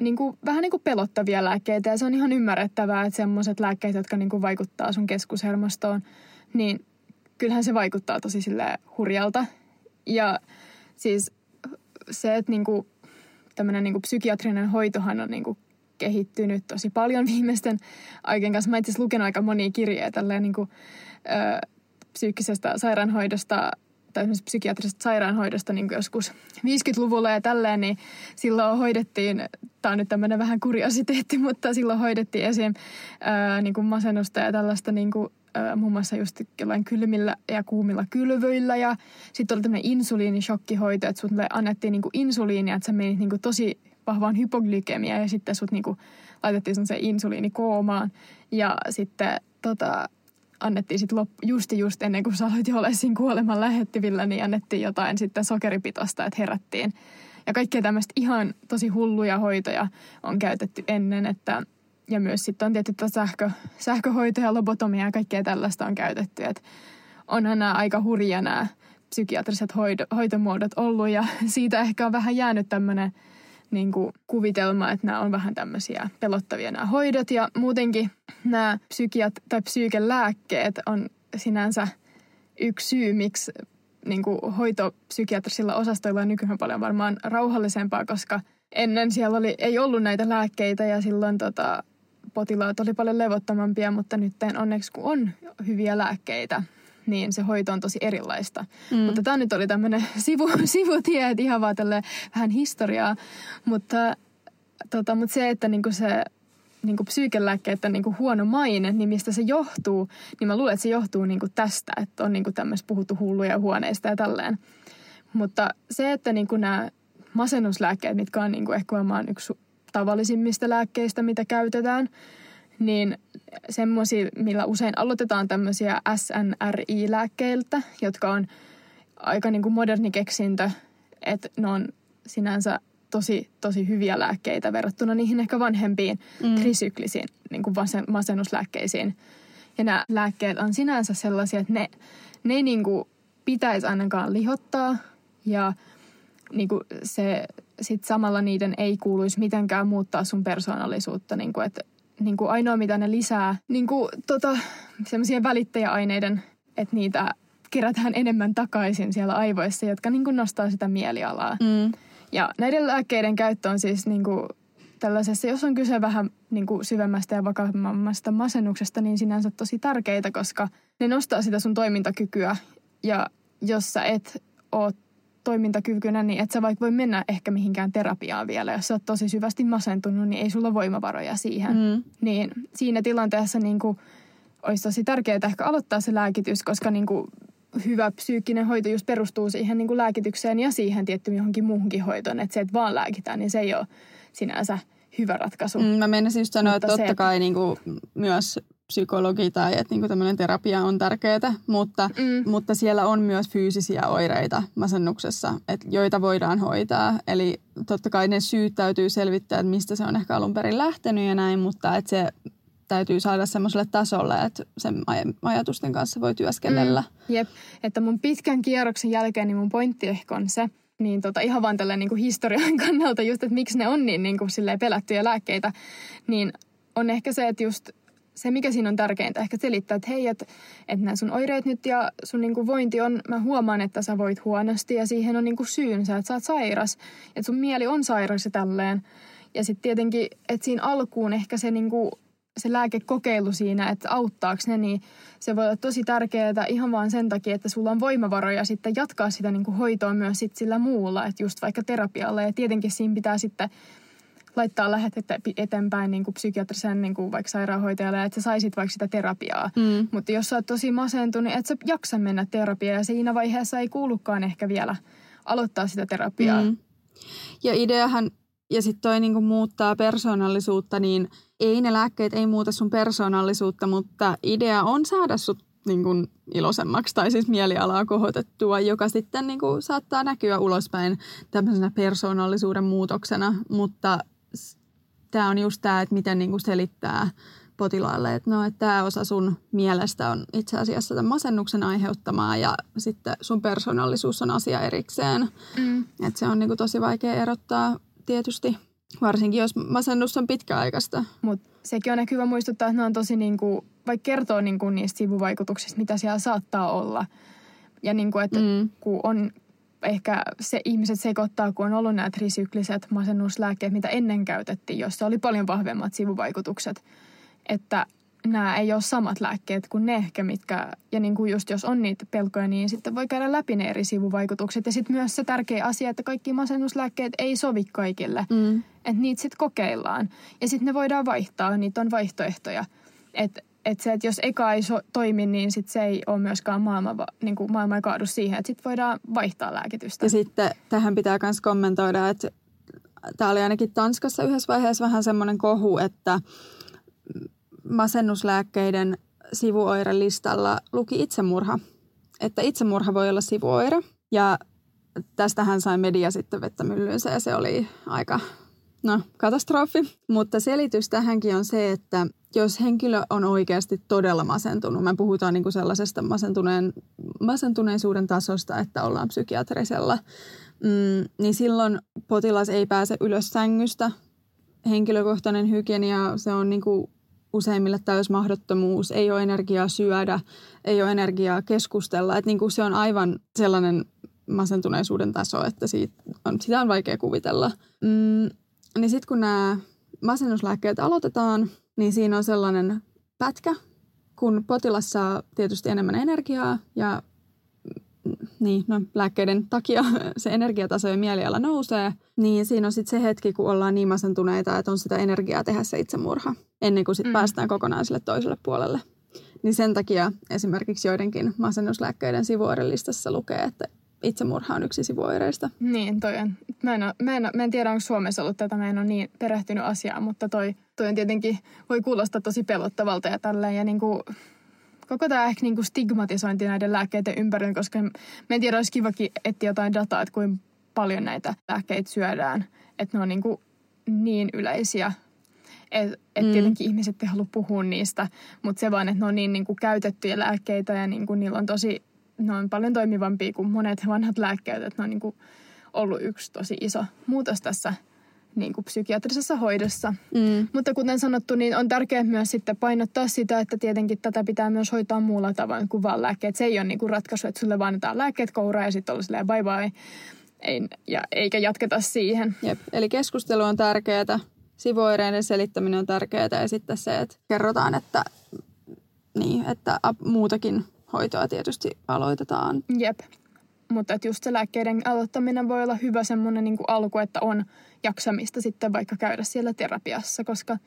niin kuin, vähän niin kuin pelottavia lääkkeitä. Ja se on ihan ymmärrettävää, että semmoiset lääkkeet, jotka niin kuin vaikuttaa sun keskushermostoon, niin kyllähän se vaikuttaa tosi sille hurjalta. Ja siis se, että niin kuin, tämmöinen niin kuin psykiatrinen hoitohan on niin kuin kehittynyt tosi paljon viimeisten aikojen kanssa. Mä itse lukenut aika monia kirjeitä niin kuin, ö, psyykkisestä sairaanhoidosta tai esimerkiksi psykiatrisesta sairaanhoidosta niin joskus 50-luvulla ja tälleen, niin silloin hoidettiin, tämä on nyt tämmöinen vähän kuriositeetti, (laughs) mutta silloin hoidettiin esim. Ää, niin kuin masennusta ja tällaista niin kuin, muun muassa just jollain kylmillä ja kuumilla kylvyillä ja sitten oli tämmöinen insuliinishokkihoito, että sulle annettiin niin kuin insuliinia, että sä menit niin kuin tosi vahvaan hypoglykemiaan ja sitten sut niin kuin laitettiin se insuliinikoomaan ja sitten tota, annettiin sitten lop, justi just ennen kuin sä aloit olla siinä kuoleman lähettivillä, niin annettiin jotain sitten sokeripitosta, että herättiin. Ja kaikkea tämmöistä ihan tosi hulluja hoitoja on käytetty ennen, että ja myös sitten on tietysti sähkö, sähköhoitoja, lobotomia ja kaikkea tällaista on käytetty. Että onhan nämä aika hurja nämä psykiatriset hoito, hoitomuodot ollut ja (laughs) siitä ehkä on vähän jäänyt tämmöinen – niin kuin kuvitelma, että nämä on vähän tämmöisiä pelottavia nämä hoidot. Ja muutenkin nämä psykiat- tai psyykelääkkeet on sinänsä yksi syy, miksi niin kuin hoitopsykiatrisilla osastoilla on nykyään paljon varmaan rauhallisempaa, koska ennen siellä oli, ei ollut näitä lääkkeitä ja silloin tota, potilaat oli paljon levottomampia, mutta nyt onneksi kun on hyviä lääkkeitä, niin se hoito on tosi erilaista. Mm. Mutta tämä nyt oli tämmöinen (laughs) sivu, sivutie, että ihan vaan vähän historiaa. Mutta, tota, mutta se, että niinku se niinku psyykelääkkeiden niinku huono maine, niin mistä se johtuu, niin mä luulen, että se johtuu niinku tästä, että on niinku tämmöistä puhuttu hulluja huoneista ja tälleen. Mutta se, että niinku nämä masennuslääkkeet, mitkä on niinku ehkä varmaan yksi tavallisimmista lääkkeistä, mitä käytetään, niin semmoisia, millä usein aloitetaan tämmöisiä SNRI-lääkkeiltä, jotka on aika niin kuin moderni keksintö, että ne on sinänsä tosi, tosi hyviä lääkkeitä verrattuna niihin ehkä vanhempiin mm. trisyklisiin niin kuin masennuslääkkeisiin. Ja nämä lääkkeet on sinänsä sellaisia, että ne, ne ei niin kuin pitäisi ainakaan lihottaa ja niin kuin se sit samalla niiden ei kuuluisi mitenkään muuttaa sun persoonallisuutta. Niin kuin, että niin kuin ainoa, mitä ne lisää, niin kuin tota, semmoisia välittäjäaineiden, että niitä kerätään enemmän takaisin siellä aivoissa, jotka niin kuin nostaa sitä mielialaa. Mm. Ja näiden lääkkeiden käyttö on siis niin kuin tällaisessa, jos on kyse vähän niin kuin syvemmästä ja vakavammasta masennuksesta, niin sinänsä tosi tärkeitä, koska ne nostaa sitä sun toimintakykyä. Ja jos sä et ole toimintakykyinen, niin et sä vaikka voi mennä ehkä mihinkään terapiaan vielä. Jos sä oot tosi syvästi masentunut, niin ei sulla voimavaroja siihen. Mm. Niin siinä tilanteessa niin kuin, olisi tosi tärkeää ehkä aloittaa se lääkitys, koska niin kuin, hyvä psyykkinen hoito just perustuu siihen niin kuin lääkitykseen ja siihen tiettyyn johonkin muuhunkin hoitoon. Että se, että vaan lääkitään, niin se ei ole sinänsä hyvä ratkaisu. Mm, mä menisin just sanoa, että se, totta että- kai niin kuin, myös psykologi tai että niin kuin tämmöinen terapia on tärkeää, mutta, Mm. mutta siellä on myös fyysisiä oireita masennuksessa, että joita voidaan hoitaa. Eli totta kai ne syyt täytyy selvittää, että mistä se on ehkä alun perin lähtenyt ja näin, mutta että se täytyy saada semmoiselle tasolle, että sen aj- ajatusten kanssa voi työskennellä. Mm. Jep, että mun pitkän kierroksen jälkeen niin mun pointti ehkä on se, niin tota, ihan vaan tällä niin kuin historian (laughs) kannalta just, että miksi ne on niin, niin kuin pelättyjä lääkkeitä, niin on ehkä se, että just se, mikä siinä on tärkeintä, ehkä selittää, että hei, että, että nämä sun oireet nyt ja sun niin kuin vointi on, mä huomaan, että sä voit huonosti ja siihen on niin kuin syynsä, että sä oot sairas, että sun mieli on sairas ja tälleen. Ja sitten tietenkin, että siinä alkuun ehkä se niin kuin se lääkekokeilu siinä, että auttaako ne, niin se voi olla tosi tärkeää ihan vaan sen takia, että sulla on voimavaroja sitten jatkaa sitä niin kuin hoitoa myös sit sillä muulla, että just vaikka terapialla. Ja tietenkin siinä pitää sitten laittaa lähetettä eteenpäin niin kuin psykiatrisen niin kuin vaikka sairaanhoitajalle, että sä saisit vaikka sitä terapiaa. Mm. Mutta jos sä oot tosi masentunut, et sä jaksa mennä terapiaan ja siinä vaiheessa ei kuulukaan ehkä vielä aloittaa sitä terapiaa. Mm. Ja ideahan, ja sitten toi niinku muuttaa persoonallisuutta, niin ei ne lääkkeet ei muuta sun persoonallisuutta, mutta idea on saada sut niinku iloisemmaksi tai siis mielialaa kohotettua, joka sitten niinku saattaa näkyä ulospäin tämmöisenä persoonallisuuden muutoksena, mutta tämä on just tämä, että miten niinku selittää potilaalle, että no, että tämä osa sun mielestä on itse asiassa tämän masennuksen aiheuttamaa ja sitten sun persoonallisuus on asia erikseen. Mm. Et se on niinku tosi vaikea erottaa tietysti, varsinkin jos masennus on pitkäaikaista. Mutta sekin on ehkä hyvä muistuttaa, että ne on tosi niinku, vaikka kertoo niinku niistä sivuvaikutuksista, mitä siellä saattaa olla. Ja niinku, että Mm. mm. kun on ehkä se ihmiset sekoittaa, kun on ollut nämä trisykliset masennuslääkkeet, mitä ennen käytettiin, jossa oli paljon vahvemmat sivuvaikutukset. Että nämä ei ole samat lääkkeet kuin ne ehkä, mitkä, ja niin kuin just jos on niitä pelkoja, niin sitten voi käydä läpi ne eri sivuvaikutukset. Ja sitten myös se tärkeä asia, että kaikki masennuslääkkeet ei sovi kaikille. Mm. Että niitä sitten kokeillaan. Ja sitten ne voidaan vaihtaa, niitä on vaihtoehtoja. Että et se, että jos eka ei so, toimi, niin sit se ei ole myöskään maailma, niin kuin maailma ei kaadu siihen. Että sitten voidaan vaihtaa lääkitystä. Ja sitten tähän pitää myös kommentoida, että tämä oli ainakin Tanskassa yhdessä vaiheessa vähän semmoinen kohu, että masennuslääkkeiden sivuoirelistalla luki itsemurha. Että itsemurha voi olla sivuoire. Ja tästähän sai media sitten vettä myllyynsä ja se oli aika no, katastrofi. Mutta selitys tähänkin on se, että jos henkilö on oikeasti todella masentunut, me puhutaan niin kuin sellaisesta masentuneen, masentuneisuuden tasosta, että ollaan psykiatrisella, mm, niin silloin potilas ei pääse ylös sängystä. Henkilökohtainen hygienia, se on niin kuin useimmille täysmahdottomuus, ei ole energiaa syödä, ei ole energiaa keskustella. Että niin kuin se on aivan sellainen masentuneisuuden taso, että siitä on, sitä on vaikea kuvitella. Mm, niin sitten kun nämä masennuslääkkeet aloitetaan, niin siinä on sellainen pätkä, kun potilas saa tietysti enemmän energiaa ja mm, niin, no, lääkkeiden takia (laughs) se energiataso ja mieliala nousee, niin siinä on sitten se hetki, kun ollaan niin masentuneita, että on sitä energiaa tehdä se itsemurha, ennen kuin sitten Mm. mm. päästään kokonaan sille toiselle puolelle. Niin sen takia esimerkiksi joidenkin masennuslääkkeiden sivuoirelistassa lukee, että itsemurha on yksi sivuoireista. Niin, toi on. Mä en, oo, mä, en, oo- mä en tiedä, onko Suomessa ollut tätä, mä en ole niin perehtynyt asiaan, mutta toi, toi on tietenkin, voi kuulostaa tosi pelottavalta ja tälleen. Ja niinku, koko tämä ehkä niinku stigmatisointi näiden lääkkeiden ympärillä, koska mä en tiedä, olisi kivakin etsiä jotain dataa, että kuinka paljon näitä lääkkeitä syödään. Että ne on niinku niin yleisiä. Että et Mm. tietenkin ihmiset ei halua puhua niistä, mutta se vaan, että ne on niin niinku käytettyjä lääkkeitä ja niinku niillä on tosi, ne on paljon toimivampia kuin monet vanhat lääkkeet. Että ne on niinku ollut yksi tosi iso muutos tässä niin kuin psykiatrisessa hoidossa. Mm. Mutta kuten sanottu, niin on tärkeää myös sitten painottaa sitä, että tietenkin tätä pitää myös hoitaa muulla tavoin kuin vaan lääkkeet. Se ei ole niin kuin ratkaisu, että sulle vaan annetaan lääkkeet kouraan ja sitten on silleen bye bye. Ei, ja, eikä jatketa siihen. Jep. Eli keskustelu on tärkeää, sivuoireiden selittäminen on tärkeää ja sitten se, että kerrotaan, että, niin, että muutakin hoitoa tietysti aloitetaan. Jep. Mutta että just se lääkkeiden aloittaminen voi olla hyvä semmoinen niin alku, että on jaksamista sitten vaikka käydä siellä terapiassa, koska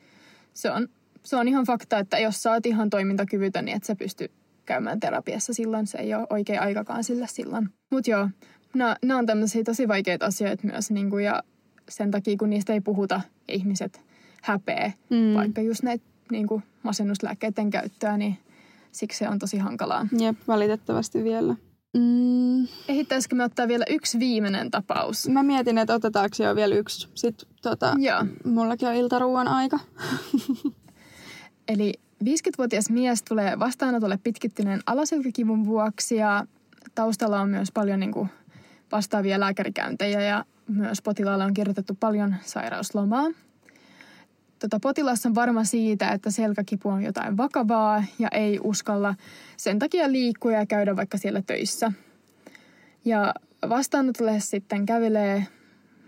se on, se on ihan fakta, että jos sä oot ihan toimintakyvytön, niin et sä pysty käymään terapiassa silloin. Se ei ole oikea aikakaan sillä silloin. Mutta joo, nämä on tämmöisiä tosi vaikeita asioita myös, niin kuin, ja sen takia kun niistä ei puhuta, ihmiset häpeä, mm. vaikka just näitä niin kuin masennuslääkkeiden käyttöä, niin siksi se on tosi hankalaa. Jep, valitettavasti vielä. Mm. Ehittäisikö me ottaa vielä yksi viimeinen tapaus? Mä mietin, että otetaanko jo vielä yksi. Sitten tota, Joo. mullakin on iltaruuan aika. (laughs) Eli 50-vuotias mies tulee vastaanotolle pitkittyneen alaselkäkivun vuoksi ja taustalla on myös paljon niin kuin, vastaavia lääkärikäyntejä ja myös potilaalle on kirjoitettu paljon sairauslomaa. Tota, potilas on varma siitä, että selkäkipu on jotain vakavaa ja ei uskalla sen takia liikkua ja käydä vaikka siellä töissä. Ja vastaanotolle sitten kävelee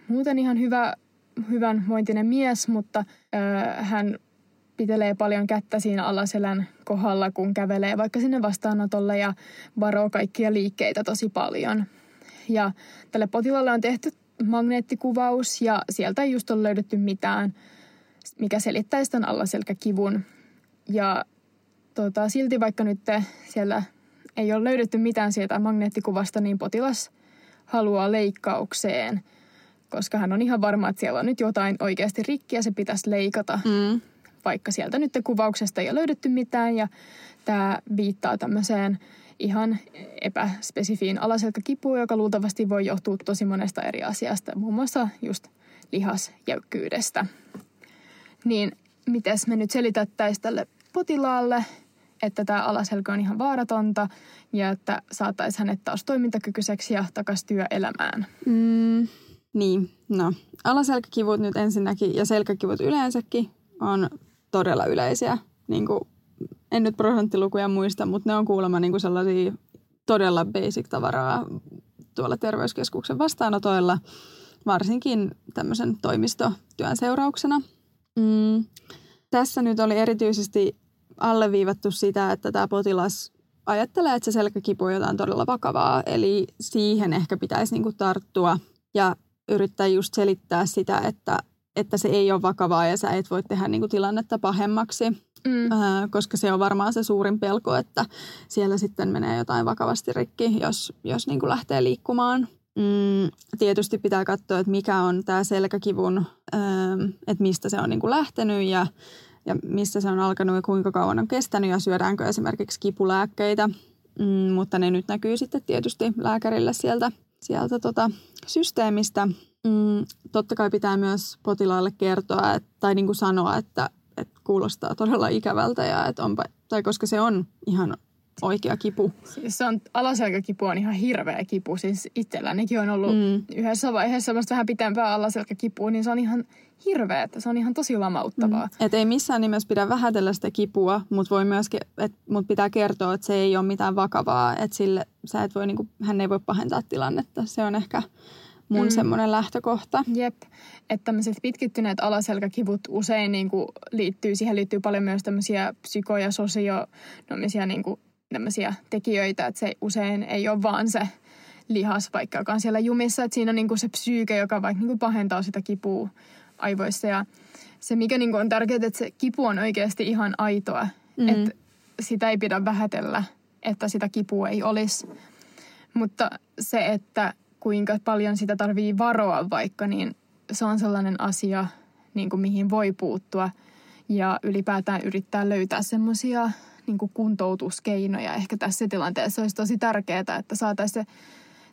muuten ihan hyvä, hyvän vointinen mies, mutta ö, hän pitelee paljon kättä siinä alaselän kohdalla, kun kävelee vaikka sinne vastaanotolle ja varoo kaikkia liikkeitä tosi paljon. Ja tälle potilaalle on tehty magneettikuvaus ja sieltä ei just ole löydetty mitään, mikä selittäisi tämän alaselkäkivun. Ja tota, silti vaikka nyt siellä ei ole löydetty mitään sieltä magneettikuvasta, niin potilas haluaa leikkaukseen, koska hän on ihan varma, että siellä on nyt jotain oikeasti rikkiä, se pitäisi leikata. Mm. Vaikka sieltä nyt kuvauksesta ei ole löydetty mitään ja tämä viittaa tämmöiseen ihan epäspesifiin alaselkäkipuun, joka luultavasti voi johtua tosi monesta eri asiasta, muun muassa just lihasjäykkyydestä. Niin mites me nyt selitättäisiin tälle potilaalle, että tämä alaselkä on ihan vaaratonta ja että saataisiin hänet taas toimintakykyiseksi ja takaisin työelämään. Mm, niin, no alaselkäkivut nyt ensinnäkin ja selkäkivut yleensäkin on todella yleisiä. Niin kuin, en nyt prosenttilukuja muista, mutta ne on kuulemma niin kuin sellaisia todella basic-tavaraa tuolla terveyskeskuksen vastaanotoilla, varsinkin tämmöisen toimistotyön seurauksena. Mm, tässä nyt oli erityisesti alleviivattu sitä, että tämä potilas ajattelee, että se selkäkipu on jotain todella vakavaa, eli siihen ehkä pitäisi niinku tarttua ja yrittää just selittää sitä, että, että se ei ole vakavaa ja sä et voi tehdä niinku tilannetta pahemmaksi. Mm. Äh, koska se on varmaan se suurin pelko, että siellä sitten menee jotain vakavasti rikki, jos, jos niin kuin lähtee liikkumaan. Mm, tietysti pitää katsoa, että mikä on tämä selkäkivun, ähm, että mistä se on niin kuin lähtenyt ja, ja mistä se on alkanut ja kuinka kauan on kestänyt ja syödäänkö esimerkiksi kipulääkkeitä. Mm, mutta ne nyt näkyy sitten tietysti lääkärille sieltä, sieltä tota systeemistä. Mm, totta kai pitää myös potilaalle kertoa että, tai niin kuin sanoa, että, että kuulostaa todella ikävältä ja että onpa, tai koska se on ihan oikea kipu. Siis se on, alaselkäkipu on ihan hirveä kipu. Siis itsellänikin on ollut mm. yhdessä vaiheessa semmoista vähän pitempää alaselkäkipua, niin se on ihan hirveä, että se on ihan tosi lamauttavaa. Mm. Et ei missään nimessä pidä vähätellä sitä kipua, mutta voi myös, et, mut pitää kertoa, että se ei ole mitään vakavaa, että sille, sä et voi, niinku, hän ei voi pahentaa tilannetta. Se on ehkä mun mm. semmoinen lähtökohta. Jep, että tämmöiset pitkittyneet alaselkäkivut usein niin kuin liittyy, siihen liittyy paljon myös tämmöisiä psyko- ja sosionomisia niin kuin tämmöisiä tekijöitä, että se usein ei ole vaan se lihas, vaikka joka on siellä jumissa, että siinä on niin kuin se psyyke, joka vaikka niin kuin pahentaa sitä kipua aivoissa ja se, mikä niin kuin on tärkeää, että se kipu on oikeasti ihan aitoa, mm. että sitä ei pidä vähätellä, että sitä kipua ei olisi. Mutta se, että kuinka paljon sitä tarvii varoa vaikka, niin se on sellainen asia, niin kuin mihin voi puuttua ja ylipäätään yrittää löytää semmoisia niin kuntoutuskeinoja. Ehkä tässä tilanteessa olisi tosi tärkeää, että saataisiin se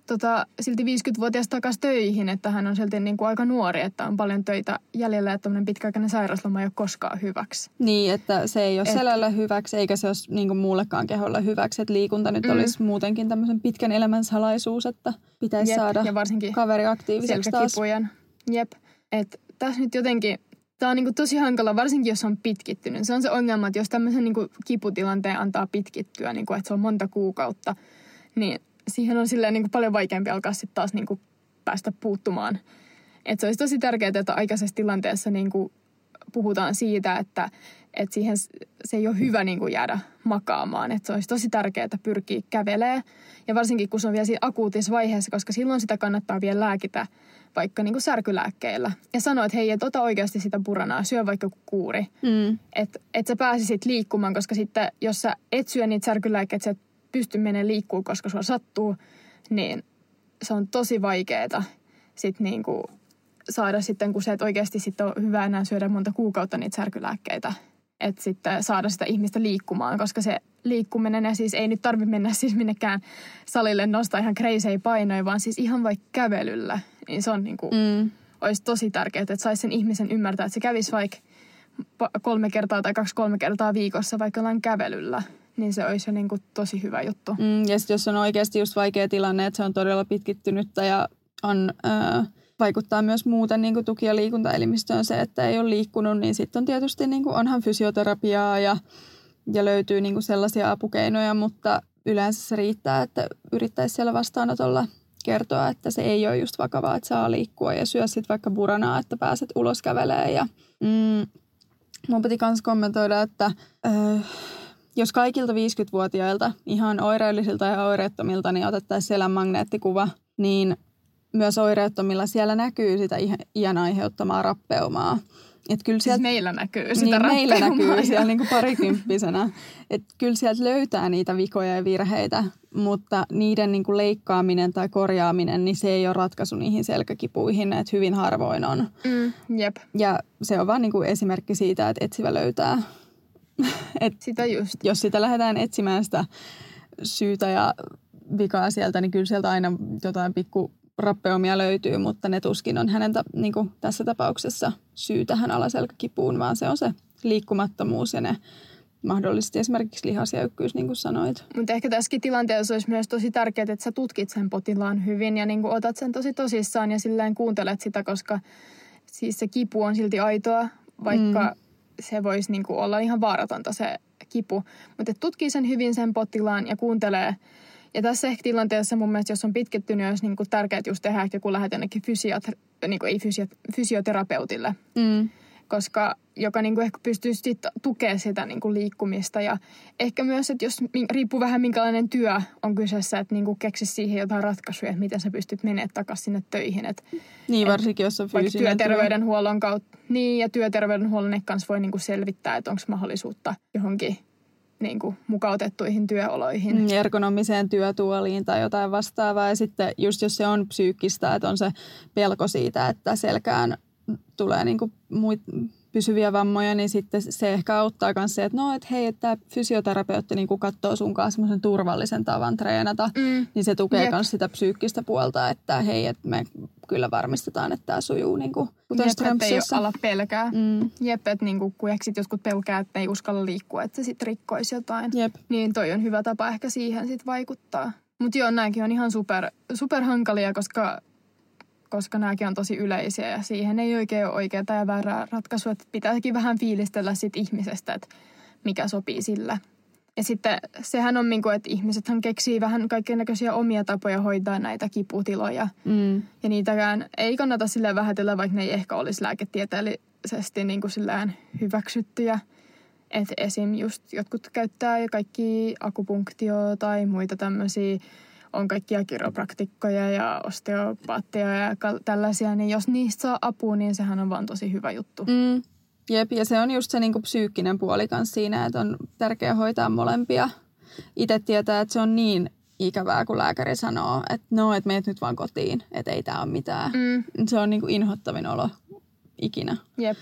tota, silti 50-vuotias takaisin töihin, että hän on silti niin kuin aika nuori, että on paljon töitä jäljellä ja tämmöinen pitkäaikainen sairasloma ei ole koskaan hyväksi. Niin, että se ei ole Et... selälle hyväksi eikä se ole niin kuin muullekaan keholle hyväksi, että liikunta nyt mm. olisi muutenkin tämmöisen pitkän elämän salaisuus, että pitäisi Jep, saada ja varsinkin kaveri aktiiviseksi taas. Jep, että että tässä nyt jotenkin, tämä on niin kuin tosi hankala, varsinkin jos on pitkittynyt. Se on se ongelma, että jos tämmöisen niin kuin kiputilanteen antaa pitkittyä, niin kuin, että se on monta kuukautta, niin siihen on silleen niin kuin paljon vaikeampi alkaa sitten taas niin kuin päästä puuttumaan. Että se olisi tosi tärkeää, että aikaisessa tilanteessa niin kuin puhutaan siitä, että, että siihen se ei ole hyvä niin kuin jäädä makaamaan. Että se olisi tosi tärkeää, että pyrkii kävelee. Ja varsinkin, kun se on vielä siinä akuutissa vaiheessa, koska silloin sitä kannattaa vielä lääkitä vaikka niin kuin särkylääkkeillä. Ja sanoa, että hei, et ota oikeasti sitä puranaa, syö vaikka kuuri. Mm. Että et sä pääsisit liikkumaan, koska sitten jos sä et syö niitä särkylääkkeitä, sä et pysty menemään liikkuu, koska sulla sattuu, niin se on tosi vaikeeta sit niin kuin saada sitten, kun se et oikeasti sitten ole hyvä enää syödä monta kuukautta niitä särkylääkkeitä. Että sitten saada sitä ihmistä liikkumaan, koska se liikkuminen, ja siis ei nyt tarvitse mennä siis minnekään salille nostaa ihan crazy painoja, vaan siis ihan vaikka kävelyllä. Niin se on niin kuin, mm. olisi tosi tärkeää, että saisi sen ihmisen ymmärtää, että se kävisi vaikka kolme kertaa tai kaksi-kolme kertaa viikossa vaikka jollain kävelyllä niin se olisi jo niin kuin tosi hyvä juttu. Mm, ja sitten jos on oikeasti just vaikea tilanne, että se on todella pitkittynyttä ja on, äh, vaikuttaa myös muuten niin kuin tuki- ja liikuntaelimistöön se, että ei ole liikkunut, niin sitten on tietysti niin kuin onhan fysioterapiaa ja, ja löytyy niin kuin sellaisia apukeinoja, mutta yleensä se riittää, että yrittäisi siellä vastaanotolla kertoa, että se ei ole just vakavaa, että saa liikkua ja syö sitten vaikka buranaa, että pääset ulos kävelee. Ja, mm, mun piti myös kommentoida, että äh, jos kaikilta 50-vuotiailta, ihan oireellisilta ja oireettomilta, niin otettaisiin siellä magneettikuva, niin myös oireettomilla siellä näkyy sitä iän aiheuttamaa rappeumaa. Et kyllä sieltä, siis meillä näkyy sitä niin, meillä näkyy siellä (laughs) niin kuin parikymppisenä. Et kyllä sieltä löytää niitä vikoja ja virheitä, mutta niiden niin kuin leikkaaminen tai korjaaminen, niin se ei ole ratkaisu niihin selkäkipuihin, että hyvin harvoin on. Mm, jep. Ja se on vaan niin kuin esimerkki siitä, että etsivä löytää. (laughs) Et sitä just. Jos sitä lähdetään etsimään sitä syytä ja vikaa sieltä, niin kyllä sieltä aina jotain pikku rappeumia löytyy, mutta ne tuskin on hänen niin kuin tässä tapauksessa syy tähän alaselkäkipuun, vaan se on se liikkumattomuus ja ne mahdollisesti esimerkiksi lihasjäykkyys, niin kuin sanoit. Mutta ehkä tässäkin tilanteessa olisi myös tosi tärkeää, että sä tutkit sen potilaan hyvin ja niin kuin otat sen tosi tosissaan ja silleen kuuntelet sitä, koska siis se kipu on silti aitoa, vaikka mm. se voisi niin kuin olla ihan vaaratonta se kipu. Mutta tutkii sen hyvin sen potilaan ja kuuntelee ja tässä ehkä tilanteessa mun mielestä, jos on pitkittynyt, olisi niin kuin tärkeää just tehdä ehkä kun lähdet jonnekin fysiot- niin kuin ei fysiot- fysioterapeutille. Mm. Koska joka niin kuin ehkä pystyy sit tukemaan sitä niin kuin liikkumista. Ja ehkä myös, että jos riippuu vähän minkälainen työ on kyseessä, että niin kuin keksi siihen jotain ratkaisuja, että miten sä pystyt menemään takaisin sinne töihin. Et, niin, varsinkin jos on fyysinen työterveydenhuollon kautta. Niin, ja työterveydenhuollon kanssa voi niin kuin selvittää, että onko mahdollisuutta johonkin niin kuin mukautettuihin työoloihin. Mm, ergonomiseen työtuoliin tai jotain vastaavaa. Ja sitten just jos se on psyykkistä, että on se pelko siitä, että selkään tulee niin kuin muit, pysyviä vammoja, niin sitten se ehkä auttaa myös se, että no, että hei, että tämä fysioterapeutti niin katsoo sun kanssa semmoisen turvallisen tavan treenata, mm. niin se tukee myös sitä psyykkistä puolta, että hei, että me kyllä varmistetaan, että tämä sujuu niin kuin kuten Jep, ei ala pelkää. Mm. Jep, että niin kuin, kun ehkä sit joskus pelkää, että ei uskalla liikkua, että se sitten rikkoisi jotain. Jep. Niin toi on hyvä tapa ehkä siihen sitten vaikuttaa. Mutta joo, nämäkin on ihan super, super hankalia, koska koska nämäkin on tosi yleisiä ja siihen ei oikein ole oikeaa ja väärää ratkaisua. Että pitääkin vähän fiilistellä sit ihmisestä, että mikä sopii sillä. Ja sitten sehän on, niin kuin, että ihmisethän keksii vähän näköisiä omia tapoja hoitaa näitä kiputiloja. Mm. Ja niitäkään ei kannata sille vähätellä, vaikka ne ei ehkä olisi lääketieteellisesti niin kuin hyväksyttyjä. Että esim. just jotkut käyttää kaikki akupunktio tai muita tämmöisiä on kaikkia kiropraktikkoja ja osteopaatteja ja tällaisia, niin jos niistä saa apua, niin sehän on vaan tosi hyvä juttu. Mm. Jep, ja se on just se niinku psyykkinen puoli kanssa siinä, että on tärkeää hoitaa molempia. Itse tietää, että se on niin ikävää, kun lääkäri sanoo, että no, että meet nyt vaan kotiin, että ei tämä ole mitään. Mm. Se on niinku inhottavin olo ikinä. Jep.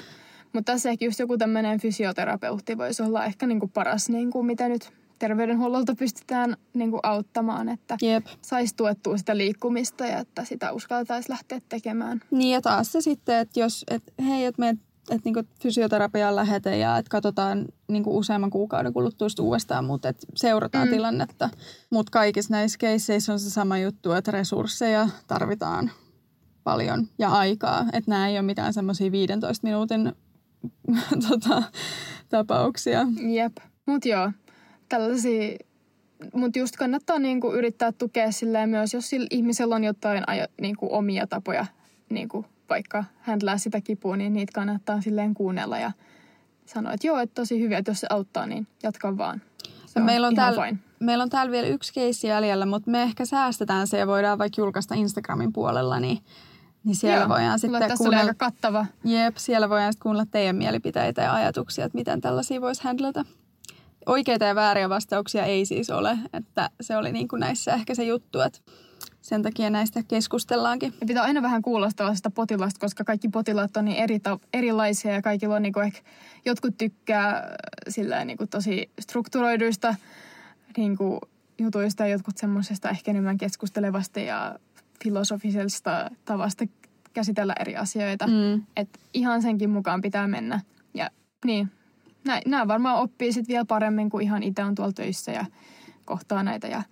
Mutta tässä ehkä just joku tämmöinen fysioterapeutti voisi olla ehkä niinku paras, niinku, mitä nyt terveydenhuollolta pystytään niin kuin auttamaan, että Jep. saisi tuettua sitä liikkumista ja että sitä uskaltaisi lähteä tekemään. Niin ja taas se sitten, että jos, että hei, että me että niinku fysioterapiaan lähete ja että katsotaan niinku useamman kuukauden kuluttua uudestaan, mutta että seurataan mm. tilannetta. Mutta kaikissa näissä keisseissä on se sama juttu, että resursseja tarvitaan paljon ja aikaa. Että nämä ei ole mitään semmoisia 15 minuutin (laughs) tota, tapauksia. Jep. Mut joo, tällaisia, mut just kannattaa niinku yrittää tukea silleen myös, jos sillä ihmisellä on jotain ajo, niinku omia tapoja, niinku vaikka händlää sitä kipua, niin niitä kannattaa silleen kuunnella ja sanoa, että joo, että tosi hyviä, että jos se auttaa, niin jatka vaan. Se on meillä, on täällä, meillä on täällä vielä yksi keissi jäljellä, mutta me ehkä säästetään se ja voidaan vaikka julkaista Instagramin puolella, niin, niin siellä Joo, voidaan sitten tässä kuunnella, aika kattava. jep, siellä voidaan sitten kuunnella teidän mielipiteitä ja ajatuksia, että miten tällaisia voisi handlata. Oikeita ja vääriä vastauksia ei siis ole, että se oli niin kuin näissä ehkä se juttu, että sen takia näistä keskustellaankin. Ja pitää aina vähän kuulostaa sitä potilasta, koska kaikki potilaat on niin eri, erilaisia ja kaikilla on niinku ehkä, jotkut tykkää äh, sillä niinku tosi strukturoiduista niinku jutuista ja jotkut semmoisesta ehkä enemmän keskustelevasta ja filosofisesta tavasta käsitellä eri asioita. Mm. Et ihan senkin mukaan pitää mennä. Ja niin, nämä varmaan oppii sitten vielä paremmin, kun ihan itse on tuolla töissä ja kohtaa näitä. Ja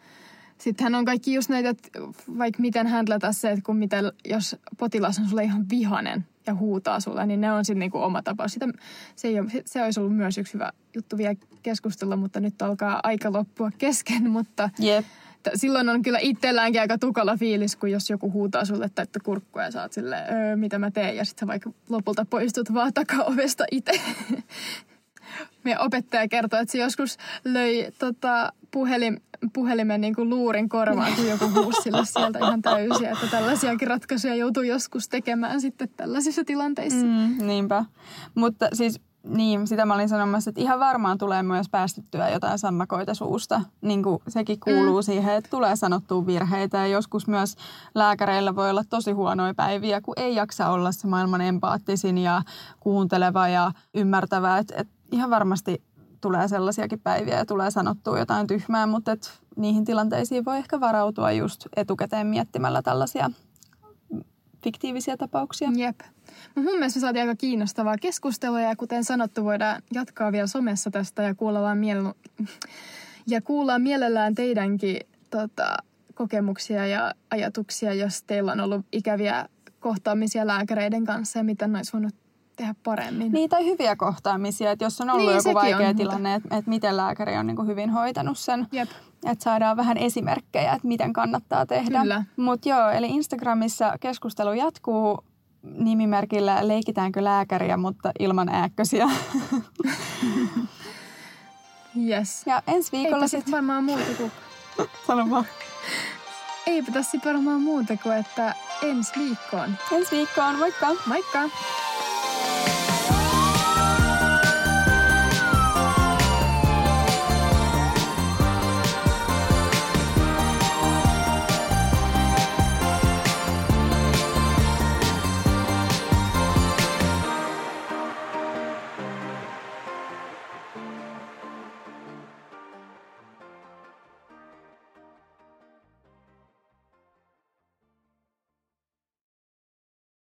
sittenhän on kaikki just näitä, että vaikka miten handlata se, että kun miten, jos potilas on sulle ihan vihanen ja huutaa sulle, niin ne on sitten niinku oma tapaus. Sitä, se, ei ole, se olisi ollut myös yksi hyvä juttu vielä keskustella, mutta nyt alkaa aika loppua kesken, mutta Jep. t- silloin on kyllä itselläänkin aika tukala fiilis, kun jos joku huutaa sulle täyttä kurkkua ja sä oot silleen, öö, mitä mä teen, ja sitten sä vaikka lopulta poistut vaan takaovesta itse. (laughs) Meidän opettaja kertoi, että se joskus löi tota, puhelin, puhelimen niin kuin luurin korvaan, kun joku huusi sille sieltä ihan täysiä. Että tällaisiakin ratkaisuja joutuu joskus tekemään sitten tällaisissa tilanteissa. Mm. Niinpä. Mutta siis niin, sitä mä olin sanomassa, että ihan varmaan tulee myös päästettyä jotain sammakoita suusta. Niin kuin sekin kuuluu mm. siihen, että tulee sanottua virheitä ja joskus myös lääkäreillä voi olla tosi huonoja päiviä, kun ei jaksa olla se maailman empaattisin ja kuunteleva ja ymmärtävä. Et, et ihan varmasti tulee sellaisiakin päiviä ja tulee sanottua jotain tyhmää, mutta et niihin tilanteisiin voi ehkä varautua just etukäteen miettimällä tällaisia fiktiivisiä tapauksia. Jep. Mun mielestä me saatiin aika kiinnostavaa keskustelua ja kuten sanottu, voidaan jatkaa vielä somessa tästä ja kuulla, vaan miel- ja kuulla mielellään teidänkin tota, kokemuksia ja ajatuksia, jos teillä on ollut ikäviä kohtaamisia lääkäreiden kanssa ja miten ne olisi voinut tehdä paremmin. Niin, tai hyviä kohtaamisia, että jos on ollut Niin, joku vaikea on, tilanne, että, että miten lääkäri on niin kuin hyvin hoitanut sen. Jep. Että saadaan vähän esimerkkejä, että miten kannattaa tehdä. Mutta joo, eli Instagramissa keskustelu jatkuu nimimerkillä Leikitäänkö lääkäriä, mutta ilman ääkkösiä. (laughs) Yes. Ja ensi viikolla sitten... varmaan muuta kuin, (laughs) Sano vaan. eipä tässä varmaan muuta kuin, että ensi viikkoon. Ensi viikkoon, moikka! Moikka!